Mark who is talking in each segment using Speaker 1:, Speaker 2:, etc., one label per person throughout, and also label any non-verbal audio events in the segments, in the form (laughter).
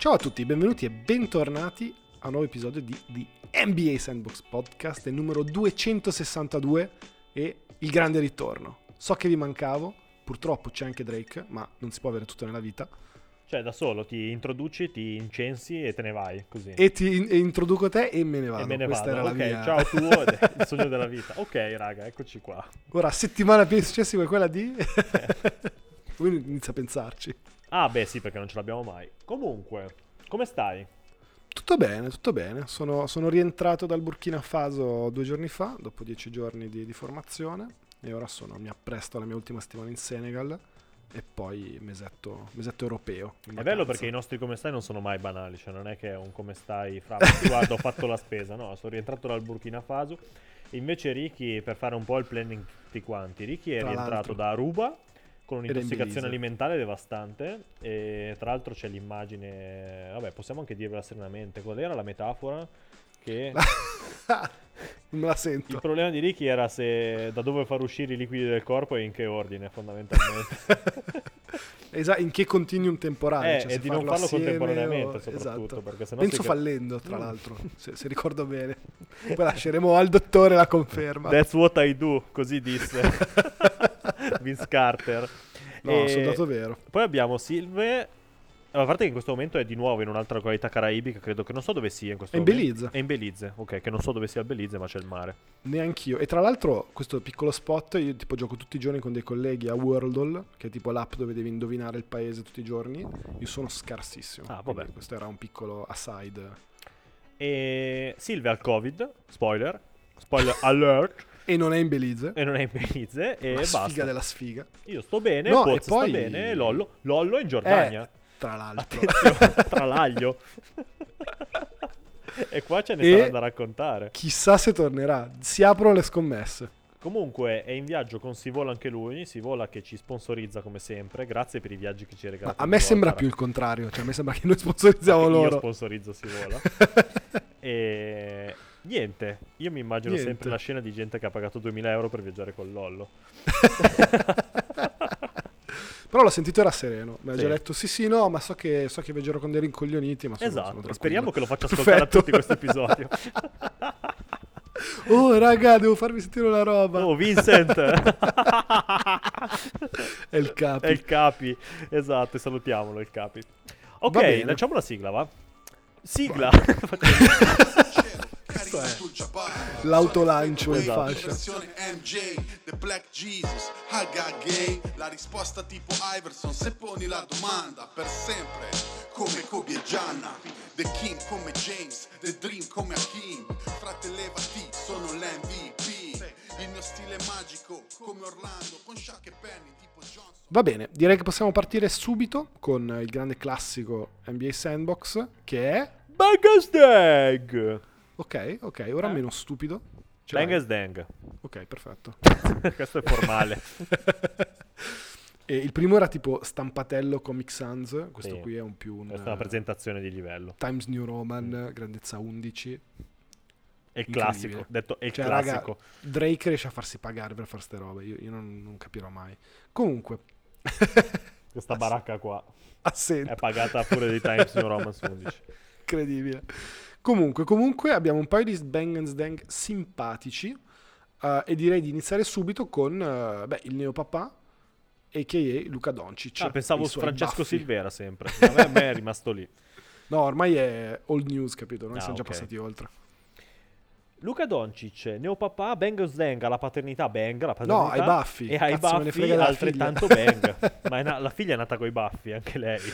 Speaker 1: Ciao a tutti, benvenuti e bentornati a un nuovo episodio di, di NBA Sandbox Podcast, il numero 262 e il grande ritorno. So che vi mancavo, purtroppo c'è anche Drake, ma non si può avere tutto nella vita.
Speaker 2: Cioè, da solo ti introduci, ti incensi e te ne vai così.
Speaker 1: E ti in- e introduco te e me ne vado.
Speaker 2: E me ne
Speaker 1: Questa
Speaker 2: vado. Ok,
Speaker 1: mia.
Speaker 2: ciao (laughs) è il sogno della vita. Ok, raga, eccoci qua.
Speaker 1: Ora, settimana di successi come quella di... (laughs) Uno inizia a pensarci.
Speaker 2: Ah, beh, sì, perché non ce l'abbiamo mai. Comunque, come stai?
Speaker 1: Tutto bene, tutto bene. Sono, sono rientrato dal Burkina Faso due giorni fa, dopo dieci giorni di, di formazione, e ora sono, mi appresto alla mia ultima settimana in Senegal e poi mesetto, mesetto europeo.
Speaker 2: È bello
Speaker 1: vacanza.
Speaker 2: perché i nostri come stai non sono mai banali, cioè non è che è un come stai fra "Ma guarda ho fatto la spesa, no, sono rientrato dal Burkina Faso. Invece Ricky, per fare un po' il planning tutti quanti, Ricky è
Speaker 1: Tra
Speaker 2: rientrato
Speaker 1: l'altro.
Speaker 2: da Aruba con un'intossicazione alimentare devastante e tra l'altro c'è l'immagine, vabbè possiamo anche dirvela serenamente, qual era la metafora? Che
Speaker 1: non (laughs) me la
Speaker 2: il
Speaker 1: sento.
Speaker 2: problema di Ricky era se da dove far uscire i liquidi del corpo e in che ordine fondamentalmente. (laughs)
Speaker 1: Esa- in che continuum temporale?
Speaker 2: Eh,
Speaker 1: cioè,
Speaker 2: e di non farlo contemporaneamente,
Speaker 1: o-
Speaker 2: soprattutto,
Speaker 1: esatto.
Speaker 2: perché sennò
Speaker 1: Penso
Speaker 2: si
Speaker 1: fallendo, tra
Speaker 2: Mm.
Speaker 1: l'altro, se, se ricordo bene. Poi lasceremo al dottore la conferma.
Speaker 2: That's what I do, così disse (laughs) Vince Carter.
Speaker 1: no,
Speaker 2: E
Speaker 1: soldato vero.
Speaker 2: Poi abbiamo Silve. A parte che in questo momento è di nuovo in un'altra località caraibica, credo che non so dove sia in questo
Speaker 1: È in
Speaker 2: momento.
Speaker 1: Belize.
Speaker 2: È in Belize, ok, che non so dove sia il Belize, ma c'è il mare.
Speaker 1: Neanch'io. E tra l'altro, questo piccolo spot, io tipo gioco tutti i giorni con dei colleghi a Wordle, che è tipo l'app dove devi indovinare il paese tutti i giorni. Io sono scarsissimo.
Speaker 2: Ah, vabbè.
Speaker 1: Quindi Questo era un piccolo aside.
Speaker 2: E Silve ha il Covid, spoiler, spoiler alert, (laughs)
Speaker 1: E non è in Belize.
Speaker 2: e non è in Belize, e
Speaker 1: la sfiga
Speaker 2: basta.
Speaker 1: della sfiga.
Speaker 2: Io sto bene,
Speaker 1: No,
Speaker 2: Poz
Speaker 1: e poi-
Speaker 2: sta bene, Lollo, Lollo è in Giordania.
Speaker 1: Tra l'altro. (laughs)
Speaker 2: Tra l'aglio. e qua ce ne
Speaker 1: E-
Speaker 2: sarà da raccontare.
Speaker 1: Chissà se tornerà. Si aprono le scommesse.
Speaker 2: Comunque è in viaggio con Sivola anche lui, Sivola che ci sponsorizza come sempre, grazie per i viaggi che ci
Speaker 1: Ma
Speaker 2: regala.
Speaker 1: a me sembra più il contrario. Cioè, a me sembra che noi sponsorizziamo (laughs)
Speaker 2: Io
Speaker 1: loro.
Speaker 2: sponsorizzo Sivola. (laughs) e niente, io mi immagino
Speaker 1: Niente.
Speaker 2: sempre la scena di gente che ha pagato 2000 euro per viaggiare con Lollo.
Speaker 1: Però l'ho sentito era sereno. Mi ha
Speaker 2: Sì.
Speaker 1: già detto sì, sì, no, ma so che, so che viaggerò con dei rincoglioniti. Ma sono, sono
Speaker 2: esatto,
Speaker 1: tranquillo.
Speaker 2: speriamo che lo faccia ascoltare
Speaker 1: Perfetto.
Speaker 2: a tutti questo episodio. (laughs)
Speaker 1: Oh, raga, devo farvi sentire una roba.
Speaker 2: oh, Vincent! (laughs)
Speaker 1: È il capo.
Speaker 2: È il Capi, esatto, salutiamolo il Capi. Ok, lanciamo la sigla, va? Sigla! (laughs)
Speaker 1: Questo è l'autolancio in
Speaker 2: Esatto.
Speaker 1: fascia.
Speaker 3: Versione MJ, The Black Jesus, Haga Gay La risposta tipo Iverson se poni la domanda Per sempre, come Kobe e Gianna The King come James, The Dream come Hakim Frate levati, sono l'MVP Il mio stile magico, come Orlando Con Shaq e Penny, tipo Johnson
Speaker 1: Va bene, direi che possiamo partire subito con il grande classico NBA Sandbox che è...
Speaker 2: Bangas Dang!
Speaker 1: Ok, ok, ora
Speaker 2: Eh?
Speaker 1: meno stupido. Ce l'hai?
Speaker 2: Bangas Dang.
Speaker 1: Ok, perfetto. (laughs)
Speaker 2: Questo è formale. (laughs)
Speaker 1: e il primo era tipo stampatello Comic Sans, questo
Speaker 2: Sì.
Speaker 1: qui è un più un...
Speaker 2: Questa è una presentazione di livello.
Speaker 1: Times New Roman, grandezza 11.
Speaker 2: È il classico, detto è il
Speaker 1: Cioè, raga,
Speaker 2: classico.
Speaker 1: Drake riesce a farsi pagare per fare ste robe, io, io non, non capirò mai. Comunque, (laughs)
Speaker 2: Questa baracca qua
Speaker 1: assente.
Speaker 2: è pagata pure di Times New Roman 11.
Speaker 1: incredibile. Comunque, comunque abbiamo un paio di Bang and Dang simpatici eh, e direi di iniziare subito con eh, beh, il neopapà a.k.a. Luca Doncic.
Speaker 2: Ah, pensavo Francesco
Speaker 1: baffi.
Speaker 2: Silvera sempre. A me, è rimasto lì. (laughs)
Speaker 1: No, ormai è old news, capito? Noi
Speaker 2: Ah,
Speaker 1: siamo già
Speaker 2: ok.
Speaker 1: passati oltre.
Speaker 2: Luca Doncic, neopapà, Bangas Dang, alla paternità Bang, la
Speaker 1: No,
Speaker 2: paternità.
Speaker 1: ai baffi.
Speaker 2: E ai baffi altrettanto
Speaker 1: figlia.
Speaker 2: Bang. Ma na- la figlia è nata coi baffi, anche lei. (laughs)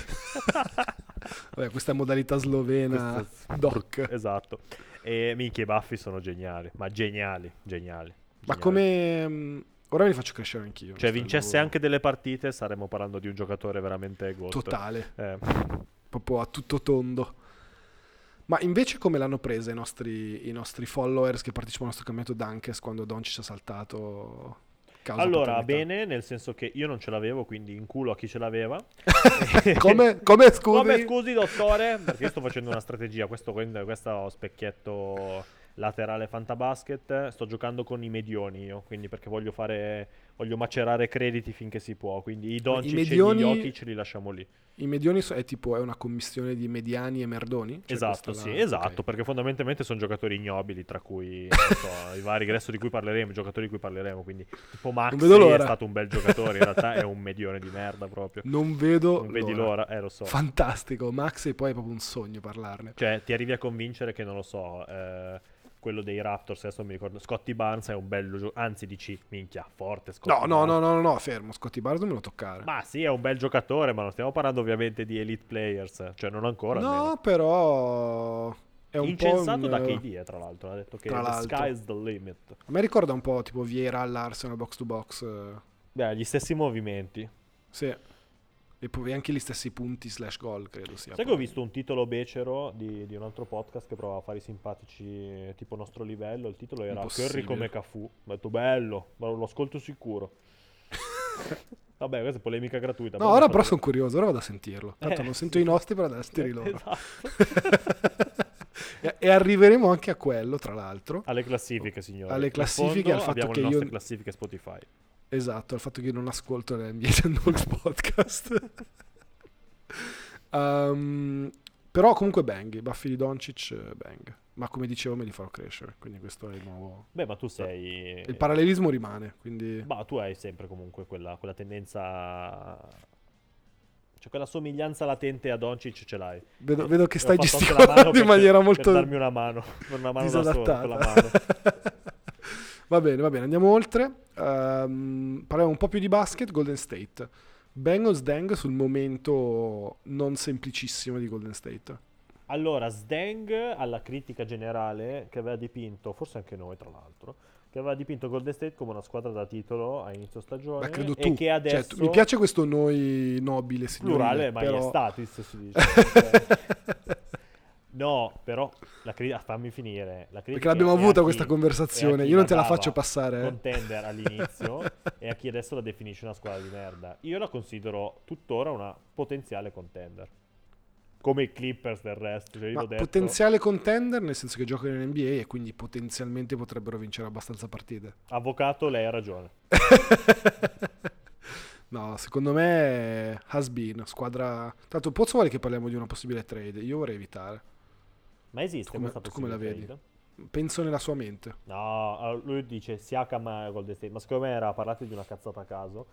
Speaker 1: Vabbè, questa modalità slovena
Speaker 2: Questo-
Speaker 1: doc.
Speaker 2: Esatto. E minchia, i baffi sono geniali. Ma geniali, geniali.
Speaker 1: Ma come... mh, Ora me li faccio crescere anch'io.
Speaker 2: Cioè, vincesse
Speaker 1: lavoro
Speaker 2: anche delle partite, saremmo parlando di un giocatore veramente gold.
Speaker 1: Totale.
Speaker 2: Eh,
Speaker 1: proprio a tutto tondo. Ma invece come l'hanno presa i nostri, i nostri followers che partecipano al nostro campionato Dunkes quando Doncic ha saltato
Speaker 2: Allora,
Speaker 1: paternità?
Speaker 2: bene, nel senso che io non ce l'avevo, quindi in culo a chi ce l'aveva. (laughs)
Speaker 1: come, come (laughs) scusi?
Speaker 2: Come scusi, dottore? Perché io sto facendo una strategia. Questo, questo specchietto laterale fantabasket. Sto giocando con i medioni io, quindi perché voglio fare voglio macerare crediti finché si può, quindi i Doncic
Speaker 1: medioni-
Speaker 2: e gli Jokic li lasciamo lì.
Speaker 1: I medioni è tipo è una commissione di mediani e merdoni? Cioè,
Speaker 2: esatto, sì,
Speaker 1: la-
Speaker 2: esatto,
Speaker 1: ok.
Speaker 2: perché fondamentalmente sono giocatori ignobili, tra cui non so, (laughs) i vari adesso di cui parleremo, i giocatori di cui parleremo, quindi tipo Max è
Speaker 1: l'ora.
Speaker 2: stato un bel giocatore, in realtà è un medione di merda proprio.
Speaker 1: Non vedo
Speaker 2: Non vedi l'ora, eh lo so.
Speaker 1: Fantastico, Max e poi è proprio un sogno parlarne.
Speaker 2: Cioè, ti arrivi a convincere che, non lo so, eh, quello dei Raptors, adesso non mi ricordo, Scotty Barnes è un bello gioco, anzi dici, minchia, forte Scotty
Speaker 1: No, no, no, no, no, fermo, Scotty Barnes non me lo toccare.
Speaker 2: Ma sì, è un bel giocatore, ma non stiamo parlando ovviamente di elite players, cioè non ancora
Speaker 1: no,
Speaker 2: almeno.
Speaker 1: però è un
Speaker 2: Incensato
Speaker 1: po' un,
Speaker 2: da KD, eh, tra l'altro, ha detto che the
Speaker 1: l'altro.
Speaker 2: sky's the limit.
Speaker 1: A me ricorda un po' tipo Viera all'Arsenal box to box. eh,
Speaker 2: Beh, gli stessi movimenti.
Speaker 1: Sì. E poi anche gli stessi punti slash gol, credo sia.
Speaker 2: Sai che ho visto un titolo becero di, di un altro podcast che provava a fare i simpatici tipo nostro livello. Il titolo era. Curry come Cafu. Ho detto bello, ma lo ascolto sicuro. (laughs) Vabbè, questa è polemica gratuita.
Speaker 1: No, ora però sono curioso, ora vado a sentirlo. Tanto
Speaker 2: Eh,
Speaker 1: non
Speaker 2: sì.
Speaker 1: sento i nostri per adesso ti loro.
Speaker 2: Esatto. (laughs)
Speaker 1: e, arriveremo anche a quello, tra l'altro.
Speaker 2: Alle classifiche, signori.
Speaker 1: Alle classifiche, al fatto che
Speaker 2: le
Speaker 1: io-
Speaker 2: classifiche Spotify.
Speaker 1: Esatto, al fatto che io non ascolto le NBA Sandbox (laughs) podcast. Um, (laughs) però comunque bang, i baffi di Doncic bang. Ma come dicevo me li farò crescere, quindi questo è il nuovo...
Speaker 2: Beh, ma tu sei...
Speaker 1: Il parallelismo rimane, quindi...
Speaker 2: Ma tu hai sempre comunque quella, quella tendenza... Cioè quella somiglianza latente a Doncic ce l'hai.
Speaker 1: Vedo, vedo che stai gesticolando (laughs) in
Speaker 2: per-
Speaker 1: maniera
Speaker 2: per
Speaker 1: molto
Speaker 2: darmi una mano, per una mano da solo, con la mano.
Speaker 1: disadattata. (laughs) va bene, va bene, andiamo oltre. Ehm, parliamo un po' più di basket, Golden State. Bengals Dang sul momento non semplicissimo di Golden State.
Speaker 2: Allora, Sdeng alla critica generale che aveva dipinto, forse anche noi tra l'altro, che aveva dipinto Golden State come una squadra da titolo a inizio stagione
Speaker 1: Beh, credo
Speaker 2: e
Speaker 1: tu.
Speaker 2: che
Speaker 1: Cioè,
Speaker 2: adesso
Speaker 1: tu- mi piace questo noi nobile, signorile,
Speaker 2: plurale
Speaker 1: però...
Speaker 2: maestatis si dice. Cioè, (laughs) (laughs) no, però la cri- ah, fammi finire. La critica
Speaker 1: Perché l'abbiamo avuta questa conversazione, io non te la faccio passare. eh.
Speaker 2: Contender all'inizio (laughs) e a chi adesso la definisce una squadra di merda. Io la considero tuttora una potenziale contender. Come i Clippers del resto. Cioè io
Speaker 1: Ma potenziale contender nel senso che giocano in NBA e quindi potenzialmente potrebbero vincere abbastanza partite.
Speaker 2: Avvocato, lei ha ragione. (laughs)
Speaker 1: No, secondo me has been, squadra... Tanto Pozzo vuole che parliamo di una possibile trade, io vorrei evitare.
Speaker 2: Ma esiste
Speaker 1: Tu come-
Speaker 2: questa
Speaker 1: tu come la vedi?
Speaker 2: trade?
Speaker 1: Penso nella sua mente.
Speaker 2: No, lui dice Siakam Golden State, ma secondo me era parlato di una cazzata a caso.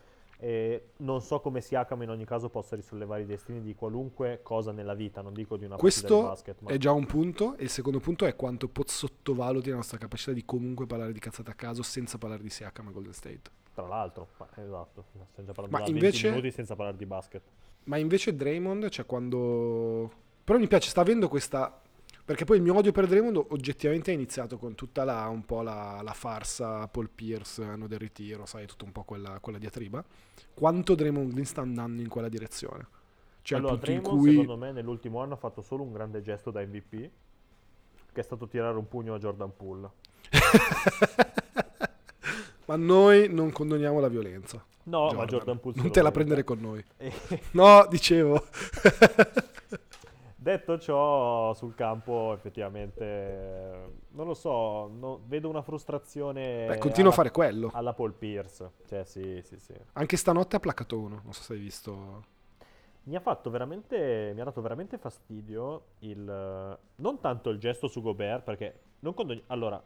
Speaker 2: E non so come Siakam in ogni caso possa risollevare i destini di qualunque cosa nella vita, non dico di una partita di
Speaker 1: Questo
Speaker 2: basket, ma
Speaker 1: è già un punto e il secondo punto è quanto sottovaluti la nostra capacità di comunque parlare di cazzate a caso senza parlare di Siakam a Golden State.
Speaker 2: tra l'altro, ma- esatto, stiamo già parlando 20
Speaker 1: invece-
Speaker 2: minuti senza parlare di basket.
Speaker 1: Ma invece Draymond, cioè quando... Però mi piace, sta avendo questa... Perché poi il mio odio per Draymond oggettivamente è iniziato con tutta la, un po' la, la farsa Paul Pierce, anno del ritiro, sai, tutto un po' quella, quella diatriba. Quanto Draymond Green sta andando in quella direzione? Cioè
Speaker 2: allora, Draymond
Speaker 1: cui...
Speaker 2: secondo me nell'ultimo anno ha fatto solo un grande gesto da MVP, che è stato tirare un pugno a Jordan Poole. (laughs)
Speaker 1: Ma noi non condoniamo la violenza.
Speaker 2: No, ma Jordan Poole
Speaker 1: Non te la prendere con noi. (laughs) No, dicevo. (laughs)
Speaker 2: Detto ciò, sul campo effettivamente non lo so, no- vedo una frustrazione
Speaker 1: Beh, continua a
Speaker 2: alla,
Speaker 1: fare quello.
Speaker 2: alla Paul Pierce. Cioè, sì, sì, sì.
Speaker 1: Anche stanotte ha placato uno. Non so se hai visto.
Speaker 2: Mi ha fatto veramente mi ha dato veramente fastidio il non tanto il gesto su Gobert perché non condoni- allora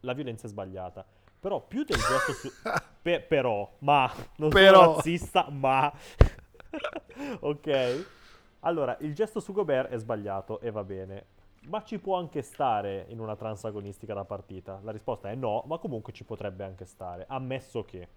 Speaker 2: la violenza è sbagliata. Però più del gesto su (laughs) pe- però, ma non
Speaker 1: Però.
Speaker 2: sono razzista, ma (laughs) ok. Allora, il gesto su Gobert è sbagliato e va bene. Ma ci può anche stare in una transagonistica da partita? La risposta è no, ma comunque ci potrebbe anche stare, ammesso che.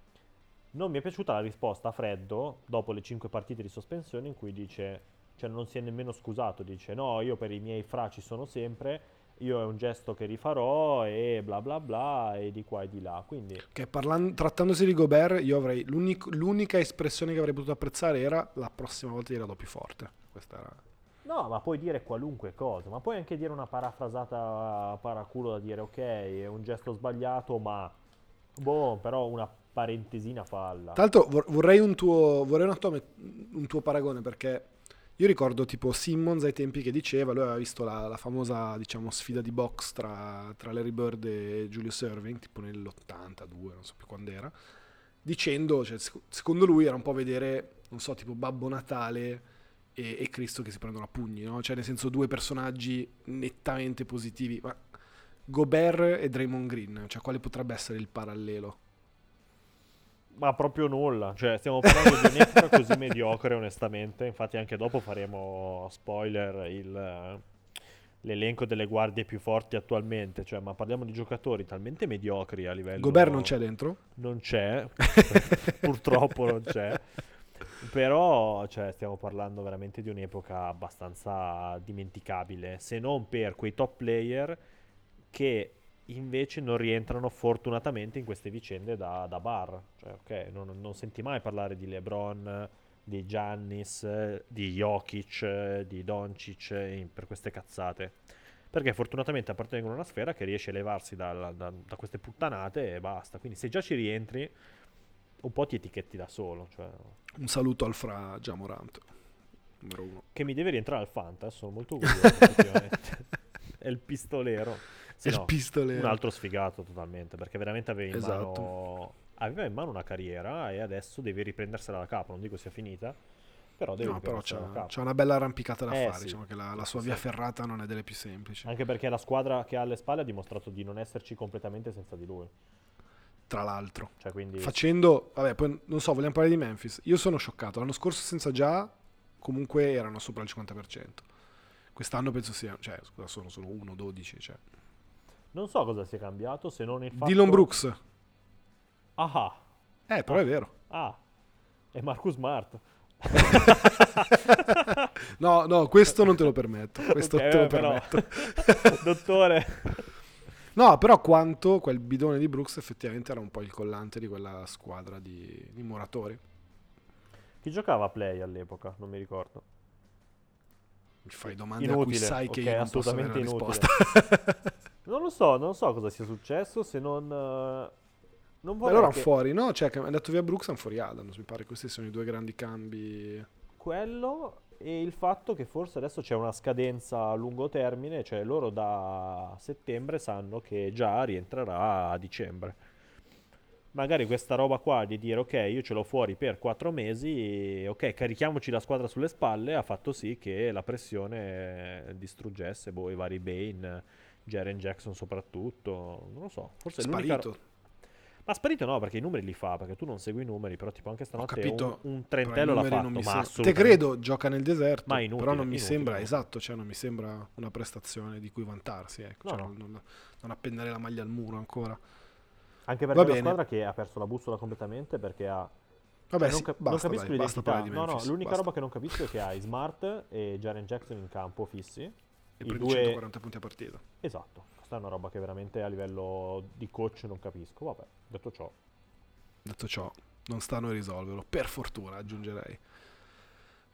Speaker 2: Non mi è piaciuta la risposta a freddo dopo le 5 partite di sospensione in cui dice, cioè non si è nemmeno scusato, dice no, io per i miei fra ci sono sempre, io è un gesto che rifarò e bla bla bla e di qua e di là. Quindi
Speaker 1: Che parlan- trattandosi di Gobert, io avrei. l'unic- l'unica espressione che avrei potuto apprezzare era la prossima volta gliela più forte. Questa era.
Speaker 2: No, ma puoi dire qualunque cosa, ma puoi anche dire una parafrasata paraculo da dire ok, è un gesto sbagliato, ma boh, però una parentesina falla.
Speaker 1: Tra l'altro vor- vorrei un tuo, vorrei un, tuo, un tuo paragone perché io ricordo tipo Simmons ai tempi che diceva, lui aveva visto la, la famosa diciamo sfida di box tra, tra Larry Bird e Julius Irving, tipo nell'82, non so più quando era, dicendo, cioè, sec- secondo lui era un po' vedere, non so, tipo Babbo Natale e, e Cristo che si prendono a pugni, no? Cioè, nel senso, due personaggi nettamente positivi. Ma Gobert e Draymond Green, cioè, quale potrebbe essere il parallelo?
Speaker 2: Ma proprio nulla, cioè stiamo parlando di un'epoca così (laughs) mediocre onestamente, infatti anche dopo faremo spoiler il, l'elenco delle guardie più forti attualmente, cioè, ma parliamo di giocatori talmente mediocri a livello...
Speaker 1: Gobert non c'è dentro?
Speaker 2: Non c'è, (laughs) purtroppo non c'è, però cioè, stiamo parlando veramente di un'epoca abbastanza dimenticabile, se non per quei top player che invece non rientrano fortunatamente in queste vicende da, da bar. Cioè, ok, non, non, senti mai parlare di LeBron, di Giannis, di Jokic, di Doncic per queste cazzate. Perché fortunatamente appartengono a una sfera che riesce a levarsi da, da, da, queste puttanate e basta. Quindi se già ci rientri, un po' ti etichetti da solo. Cioè...
Speaker 1: Un saluto al fra Giamorant, numero uno.
Speaker 2: Che mi deve rientrare al Fanta, sono molto (laughs) effettivamente. È il pistolero.
Speaker 1: Sì, il no, pistolero.
Speaker 2: Un altro sfigato totalmente, perché veramente aveva in, esatto. mano, aveva in mano una carriera e adesso deve riprendersela da capo. Non dico sia finita, però deve
Speaker 1: no, però c'ha, c'ha, una bella arrampicata da eh, fare. Sì. Diciamo che la, la sua via ferrata non è delle più semplici.
Speaker 2: Anche perché la squadra che ha alle spalle ha dimostrato di non esserci completamente senza di lui.
Speaker 1: Tra l'altro,
Speaker 2: cioè, quindi...
Speaker 1: facendo, vabbè, poi non so, vogliamo parlare di Memphis. Io sono scioccato. L'anno scorso, senza già, comunque erano sopra il 50%. Quest'anno penso sia, cioè, scusa, sono solo 1, 12. Cioè.
Speaker 2: Non so cosa sia cambiato se non il fatto...
Speaker 1: Dylan Brooks.
Speaker 2: Ah.
Speaker 1: Eh, però
Speaker 2: ah.
Speaker 1: è vero.
Speaker 2: Ah. E Marcus Smart. (laughs)
Speaker 1: no, no, questo non te lo permetto. Questo okay, te lo però... permetto. (laughs)
Speaker 2: Dottore. (laughs)
Speaker 1: No, però quanto quel bidone di Brooks effettivamente era un po' il collante di quella squadra di, di muratori.
Speaker 2: Chi giocava a play all'epoca? Non mi ricordo.
Speaker 1: Mi fai domande inutile. sai okay, che io non posso avere risposta. (laughs)
Speaker 2: Non lo so, non so cosa sia successo se non... Uh,
Speaker 1: non vorrei loro che... fuori, no? Cioè, è andato via Brooks, hanno fuori Adams. Mi pare che questi sono i due grandi cambi.
Speaker 2: Quello e il fatto che forse adesso c'è una scadenza a lungo termine, cioè loro da settembre sanno che già rientrerà a dicembre. Magari questa roba qua di dire ok, io ce l'ho fuori per quattro mesi, ok, carichiamoci la squadra sulle spalle, ha fatto sì che la pressione distruggesse boh, i vari Bane Jaren Jackson soprattutto, non lo so, forse è
Speaker 1: sparito.
Speaker 2: l'unica... Ma sparito no, perché i numeri li fa, perché tu non segui i numeri, però tipo anche stanotte capito, un, un trentello l'ha fatto, ma sem-
Speaker 1: Te credo, gioca nel deserto, ma inutile, però non mi
Speaker 2: inutile,
Speaker 1: sembra, esatto, cioè non mi sembra una prestazione di cui vantarsi, ecco,
Speaker 2: no,
Speaker 1: cioè,
Speaker 2: no.
Speaker 1: Non, non, appendere la maglia al muro ancora.
Speaker 2: Anche perché è una squadra che ha perso la bussola completamente perché ha...
Speaker 1: Vabbè,
Speaker 2: cioè,
Speaker 1: sì,
Speaker 2: non, cap-
Speaker 1: basta,
Speaker 2: non capisco
Speaker 1: dai. Di
Speaker 2: no, no, l'unica
Speaker 1: basta.
Speaker 2: roba che non capisco è che hai Smart e Jaren Jackson in campo fissi.
Speaker 1: E prendi due... 140 punti a partita.
Speaker 2: Esatto. Questa è una roba che veramente a livello di coach non capisco. Vabbè, detto ciò.
Speaker 1: Detto ciò, non stanno a risolverlo. Per fortuna, aggiungerei.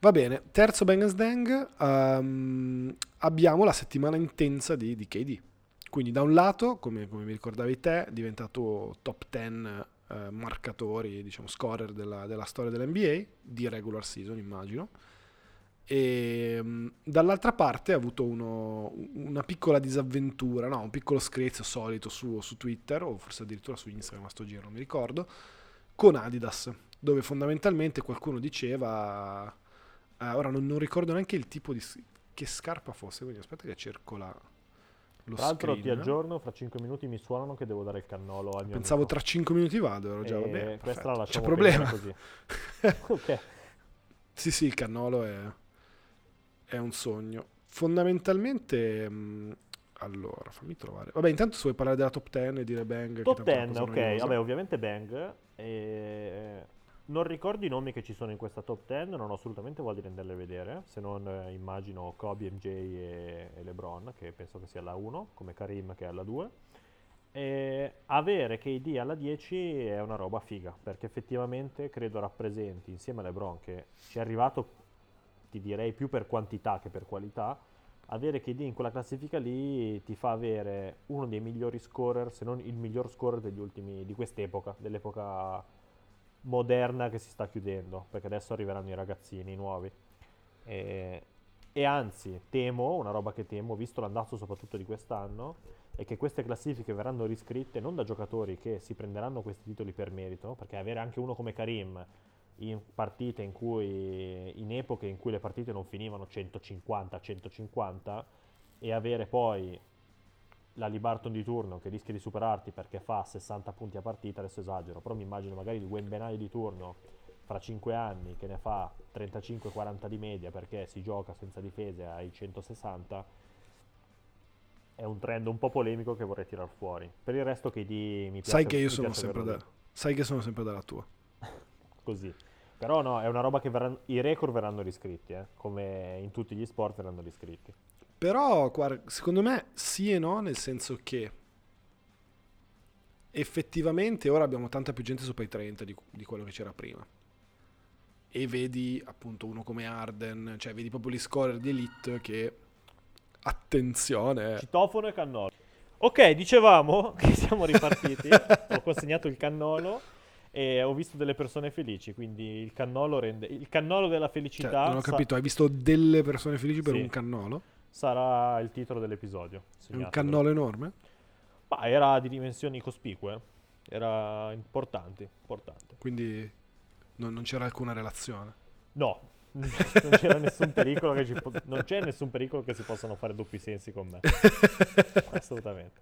Speaker 1: Va bene, terzo Bang Dang. Um, abbiamo la settimana intensa di, di KD. Quindi da un lato, come, come, mi ricordavi te, è diventato top 10 eh, marcatori, diciamo scorer della, della storia dell'NBA, di regular season immagino. E um, dall'altra parte ha avuto uno, una piccola disavventura, no, un piccolo screzio solito su, su, Twitter o forse addirittura su Instagram a sto giro, non mi ricordo, con Adidas, dove fondamentalmente qualcuno diceva, eh, ora non, non, ricordo neanche il tipo di che scarpa fosse, quindi aspetta che cerco la, lo
Speaker 2: Tra l'altro
Speaker 1: screen.
Speaker 2: ti aggiorno, fra 5 minuti mi suonano che devo dare il cannolo al mio
Speaker 1: Pensavo
Speaker 2: amico.
Speaker 1: tra 5 minuti vado, ero già,
Speaker 2: E
Speaker 1: vabbè,
Speaker 2: questa la
Speaker 1: C'è
Speaker 2: lasciamo
Speaker 1: problema.
Speaker 2: così. (laughs) ok.
Speaker 1: Sì, sì, il cannolo è, è un sogno. Fondamentalmente, mh, allora, fammi trovare. Vabbè, intanto se vuoi parlare della top 10 e dire Bang.
Speaker 2: Top
Speaker 1: che tanto è una
Speaker 2: 10,
Speaker 1: cosa
Speaker 2: ok. Vabbè, ovviamente Bang. E... Non ricordo i nomi che ci sono in questa top 10, non ho assolutamente voglia di renderle vedere, se non eh, immagino Kobe, MJ e, e LeBron, che penso che sia la 1, come Karim che è alla 2. E avere KD alla 10 è una roba figa, perché effettivamente credo rappresenti, insieme a LeBron, che ci è arrivato, ti direi, più per quantità che per qualità, avere KD in quella classifica lì ti fa avere uno dei migliori scorer, se non il miglior scorer degli ultimi, di quest'epoca, dell'epoca moderna che si sta chiudendo, perché adesso arriveranno i ragazzini nuovi. E, e anzi, temo, una roba che temo, visto l'andazzo soprattutto di quest'anno, è che queste classifiche verranno riscritte non da giocatori che si prenderanno questi titoli per merito, perché avere anche uno come Karim in partite in cui in epoche in cui le partite non finivano 150-150 e avere poi la Libarton di turno che rischia di superarti perché fa 60 punti a partita, adesso esagero, però mi immagino magari il Wembenai di turno fra 5 anni che ne fa 35-40 di media perché si gioca senza difese ai 160 è un trend un po' polemico che vorrei tirar fuori. Per il resto KD mi piace.
Speaker 1: Sai che io sono sempre da, sai che sono sempre dalla tua. (laughs)
Speaker 2: così. Però no, è una roba che verranno, i record verranno riscritti, eh, come in tutti gli sport verranno riscritti.
Speaker 1: Però, guarda, secondo me sì e no, nel senso che effettivamente ora abbiamo tanta più gente sopra i 30 di, di quello che c'era prima. E vedi appunto uno come Arden, cioè vedi proprio gli scorer di elite che attenzione. eh.
Speaker 2: Citofono e cannolo. Ok, dicevamo (laughs) che siamo ripartiti. (laughs) ho consegnato il cannolo e ho visto delle persone felici, quindi il cannolo rende il cannolo della
Speaker 1: Cioè,
Speaker 2: felicità
Speaker 1: non ho
Speaker 2: sa-
Speaker 1: capito, hai visto delle persone felici per
Speaker 2: Sì.
Speaker 1: un cannolo?
Speaker 2: Sarà il titolo dell'episodio.
Speaker 1: È un
Speaker 2: segnatelo.
Speaker 1: cannolo enorme?
Speaker 2: Ma era di dimensioni cospicue. Era importante, importante.
Speaker 1: Quindi non, non c'era alcuna relazione.
Speaker 2: No, (laughs) non c'era nessun pericolo che ci po- non c'è nessun pericolo che si possano fare doppi sensi con me. (laughs) Assolutamente.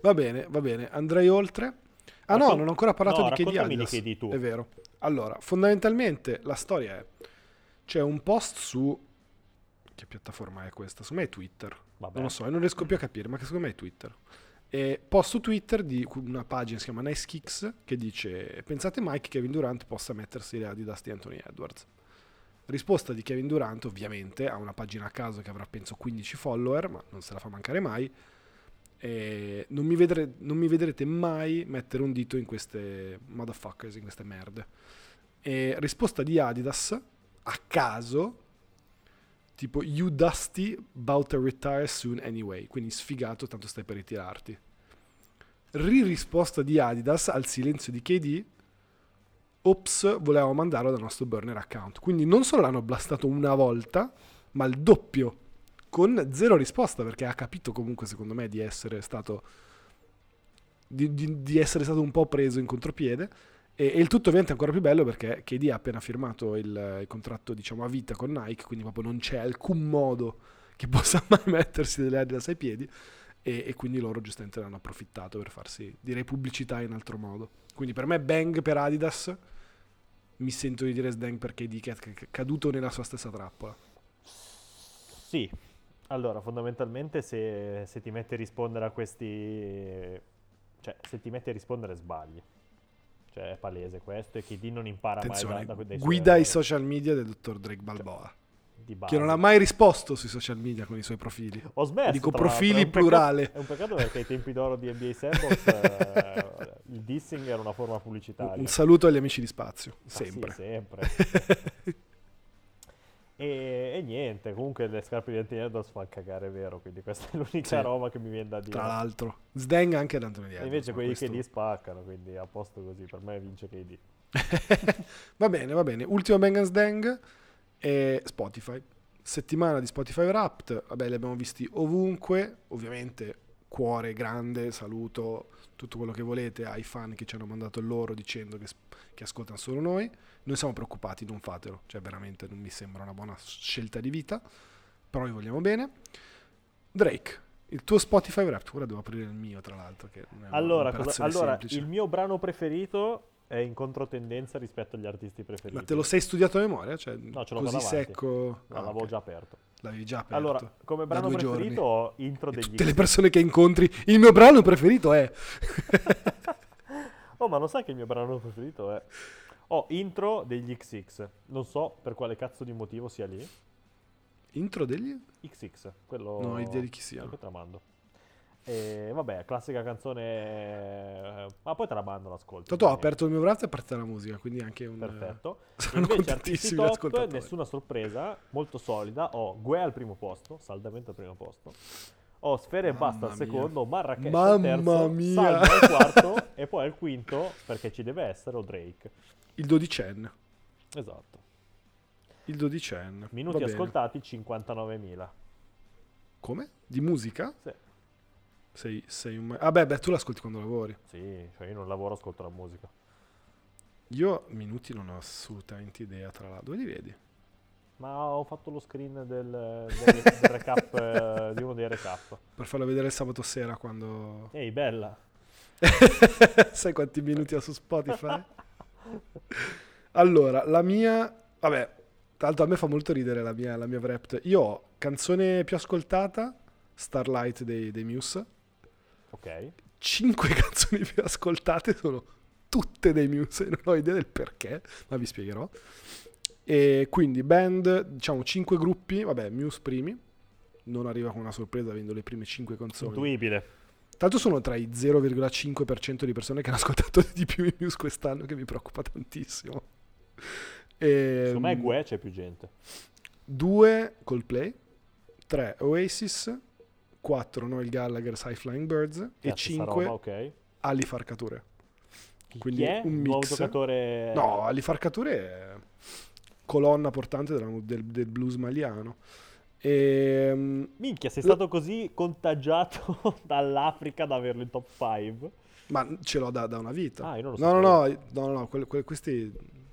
Speaker 1: Va bene, va bene. Andrei oltre. Ah no,
Speaker 2: Raccon-
Speaker 1: non ho ancora parlato
Speaker 2: no,
Speaker 1: di KD
Speaker 2: di
Speaker 1: Adidas.
Speaker 2: KD tu.
Speaker 1: È vero. Allora, fondamentalmente la storia è c'è un post su che piattaforma è questa? Secondo me è Twitter.
Speaker 2: Vabbè.
Speaker 1: Non lo so, e non riesco più a capire, ma che secondo me è Twitter. E post su Twitter di una pagina che si chiama Nice Kicks che dice pensate mai che Kevin Durant possa mettersi le Adidas di Anthony Edwards? Risposta di Kevin Durant ovviamente a una pagina a caso che avrà penso 15 follower, ma non se la fa mancare mai. E non, mi vedre- non mi vedrete mai mettere un dito in queste motherfuckers, in queste merde. E risposta di Adidas a caso tipo you dusty about to retire soon anyway. Quindi sfigato tanto stai per ritirarti. Ririsposta di Adidas al silenzio di KD ops volevamo mandarlo dal nostro burner account. Quindi non solo l'hanno blastato una volta ma il doppio con zero risposta perché ha capito comunque secondo me di essere stato di, di- di essere stato un po' preso in contropiede e, e il tutto ovviamente è ancora più bello perché KD ha appena firmato il, il contratto diciamo a vita con Nike quindi proprio non c'è alcun modo che (laughs) possa mai mettersi delle Adidas ai piedi e, e quindi loro giustamente ne hanno approfittato per farsi direi pubblicità in altro modo. Quindi per me bang per Adidas. Mi sento di dire sdang per KD che è caduto nella sua stessa trappola.
Speaker 2: Sì, allora fondamentalmente se, se ti metti a rispondere a questi... cioè se ti metti a rispondere sbagli. Cioè è palese questo e chi di non impara
Speaker 1: attenzione
Speaker 2: mai da, da,
Speaker 1: guida i social media del dottor Drake Balboa
Speaker 2: base.
Speaker 1: che non ha mai risposto sui social media con i suoi profili
Speaker 2: Ho smesso.
Speaker 1: Dico profili
Speaker 2: un peccato-
Speaker 1: plurale.
Speaker 2: È un peccato perché ai tempi d'oro di NBA Sandbox (laughs) eh, il dissing era una forma pubblicitaria.
Speaker 1: un saluto agli amici di spazio
Speaker 2: Ah, sì,
Speaker 1: sempre
Speaker 2: sempre. (laughs) e, e niente, comunque le scarpe di Anthony fanno cagare, vero, quindi questa è l'unica
Speaker 1: Sì.
Speaker 2: roba che mi viene da dire.
Speaker 1: Tra l'altro, Sdang anche Anthony
Speaker 2: E
Speaker 1: Edwards,
Speaker 2: invece
Speaker 1: ma
Speaker 2: quelli
Speaker 1: questo-
Speaker 2: che lì spaccano, quindi a posto così, per me vince KD. (laughs)
Speaker 1: va bene, va bene. Ultimo Bang Sdang è Spotify. Settimana di Spotify Wrapped. Vabbè, li abbiamo visti ovunque. Ovviamente, cuore grande, saluto tutto quello che volete ai fan che ci hanno mandato loro dicendo che, che ascoltano solo noi. Noi siamo preoccupati, non fatelo. Cioè, veramente non mi sembra una buona scelta di vita. Però vi vogliamo bene. Drake, il tuo Spotify Wrapped. Ora devo aprire il mio, tra l'altro.
Speaker 2: Allora, cosa- allora il mio brano preferito è in controtendenza rispetto agli artisti preferiti.
Speaker 1: Ma te lo sei studiato a memoria? Cioè,
Speaker 2: No, ce l'ho
Speaker 1: così secco.
Speaker 2: No,
Speaker 1: Ah,
Speaker 2: l'avevo
Speaker 1: ok.
Speaker 2: già aperto.
Speaker 1: L'avevi già aperto.
Speaker 2: Allora, come brano preferito ho intro
Speaker 1: E
Speaker 2: degli
Speaker 1: tutte le persone che incontri, il mio brano preferito è. (laughs)
Speaker 2: Oh, ma non sai che il mio brano preferito è... Ho intro degli XX. Non so per quale cazzo di motivo sia lì.
Speaker 1: Intro degli.
Speaker 2: XX, quello...
Speaker 1: Non ho idea di chi sia.
Speaker 2: Che te la mando. E vabbè, classica canzone... eh, Ma poi te la mando, l'ascolto.
Speaker 1: Tanto ho aperto il mio braccio e è partita la musica, quindi anche un.
Speaker 2: Perfetto. (laughs) Artisti
Speaker 1: contentissimi
Speaker 2: top, nessuna sorpresa, molto solida. Ho Gue al primo posto, saldamente al primo posto. Ho Sfere e Basta al secondo, Marrakesh
Speaker 1: Mamma
Speaker 2: al terzo,
Speaker 1: mia.
Speaker 2: Salmo al quarto (laughs) e poi al quinto, perché ci deve essere, ho Drake.
Speaker 1: Il dodicenne.
Speaker 2: Esatto.
Speaker 1: Il dodicenne.
Speaker 2: Minuti ascoltati 59.000.
Speaker 1: Come? Di musica?
Speaker 2: Sì.
Speaker 1: Sei, sei un. ma- Ah, beh, tu l'ascolti quando lavori.
Speaker 2: Sì, cioè io non lavoro, ascolto la musica.
Speaker 1: Io minuti non ho assolutamente idea, tra l'altro. Dove li vedi?
Speaker 2: Ma ho fatto lo screen del, del- del recap, eh, di uno dei recap.
Speaker 1: Per farlo vedere il sabato sera quando...
Speaker 2: Ehi, bella. (laughs)
Speaker 1: Sai quanti minuti ha su Spotify? (laughs) allora, la mia... Vabbè, tra l'altro a me fa molto ridere la mia, la mia Wrapped. Io ho canzone più ascoltata, Starlight dei, dei Muse.
Speaker 2: Ok.
Speaker 1: Cinque (laughs) canzoni più ascoltate sono tutte dei Muse, non ho idea del perché, ma vi spiegherò. E quindi band, diciamo cinque gruppi, vabbè, Muse primi, non arriva con una sorpresa avendo le prime cinque canzoni.
Speaker 2: Intuibile.
Speaker 1: Tanto sono tra i 0,5% di persone che hanno ascoltato di più i Muse quest'anno, che mi preoccupa tantissimo. E,
Speaker 2: Secondo me Gue c'è più gente.
Speaker 1: 2 Coldplay, 3 Oasis, 4 Noel Gallagher, High Flying Birds e
Speaker 2: Cazzo, sta
Speaker 1: 5
Speaker 2: roba, ok.
Speaker 1: Ali Farcature. Quindi
Speaker 2: chi è?
Speaker 1: un
Speaker 2: Nuovo
Speaker 1: mix.
Speaker 2: giocatore...
Speaker 1: No, Ali Farcature è colonna portante della- del, del blues maliano. E,
Speaker 2: Minchia, sei stato così contagiato (laughs) dall'Africa ad averlo in top 5?
Speaker 1: ma ce l'ho da, da una vita.
Speaker 2: Ah, io non lo
Speaker 1: no, no,
Speaker 2: sapevo.
Speaker 1: no, no, no, quelle- quelle- questi un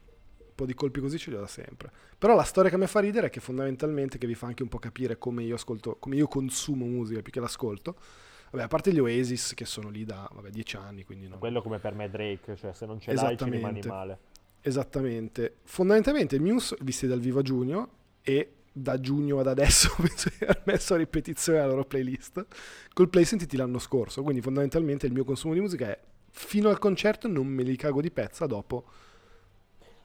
Speaker 1: po' di colpi così ce li ho da sempre. Però la storia che mi fa ridere è che fondamentalmente, che vi fa anche un po' capire come io ascolto, come io consumo musica più che l'ascolto. Vabbè, a parte gli Oasis che sono lì da vabbè, dieci anni, quindi non,
Speaker 2: Quello come per me Drake, cioè se non ce l'hai ci rimani male.
Speaker 1: Esattamente. Fondamentalmente il Muse visti dal vivo a giugno e da giugno ad adesso (laughs) penso di aver messo a ripetizione la loro playlist. Col play sentiti l'anno scorso, quindi fondamentalmente il mio consumo di musica è fino al concerto non me li cago di pezza, dopo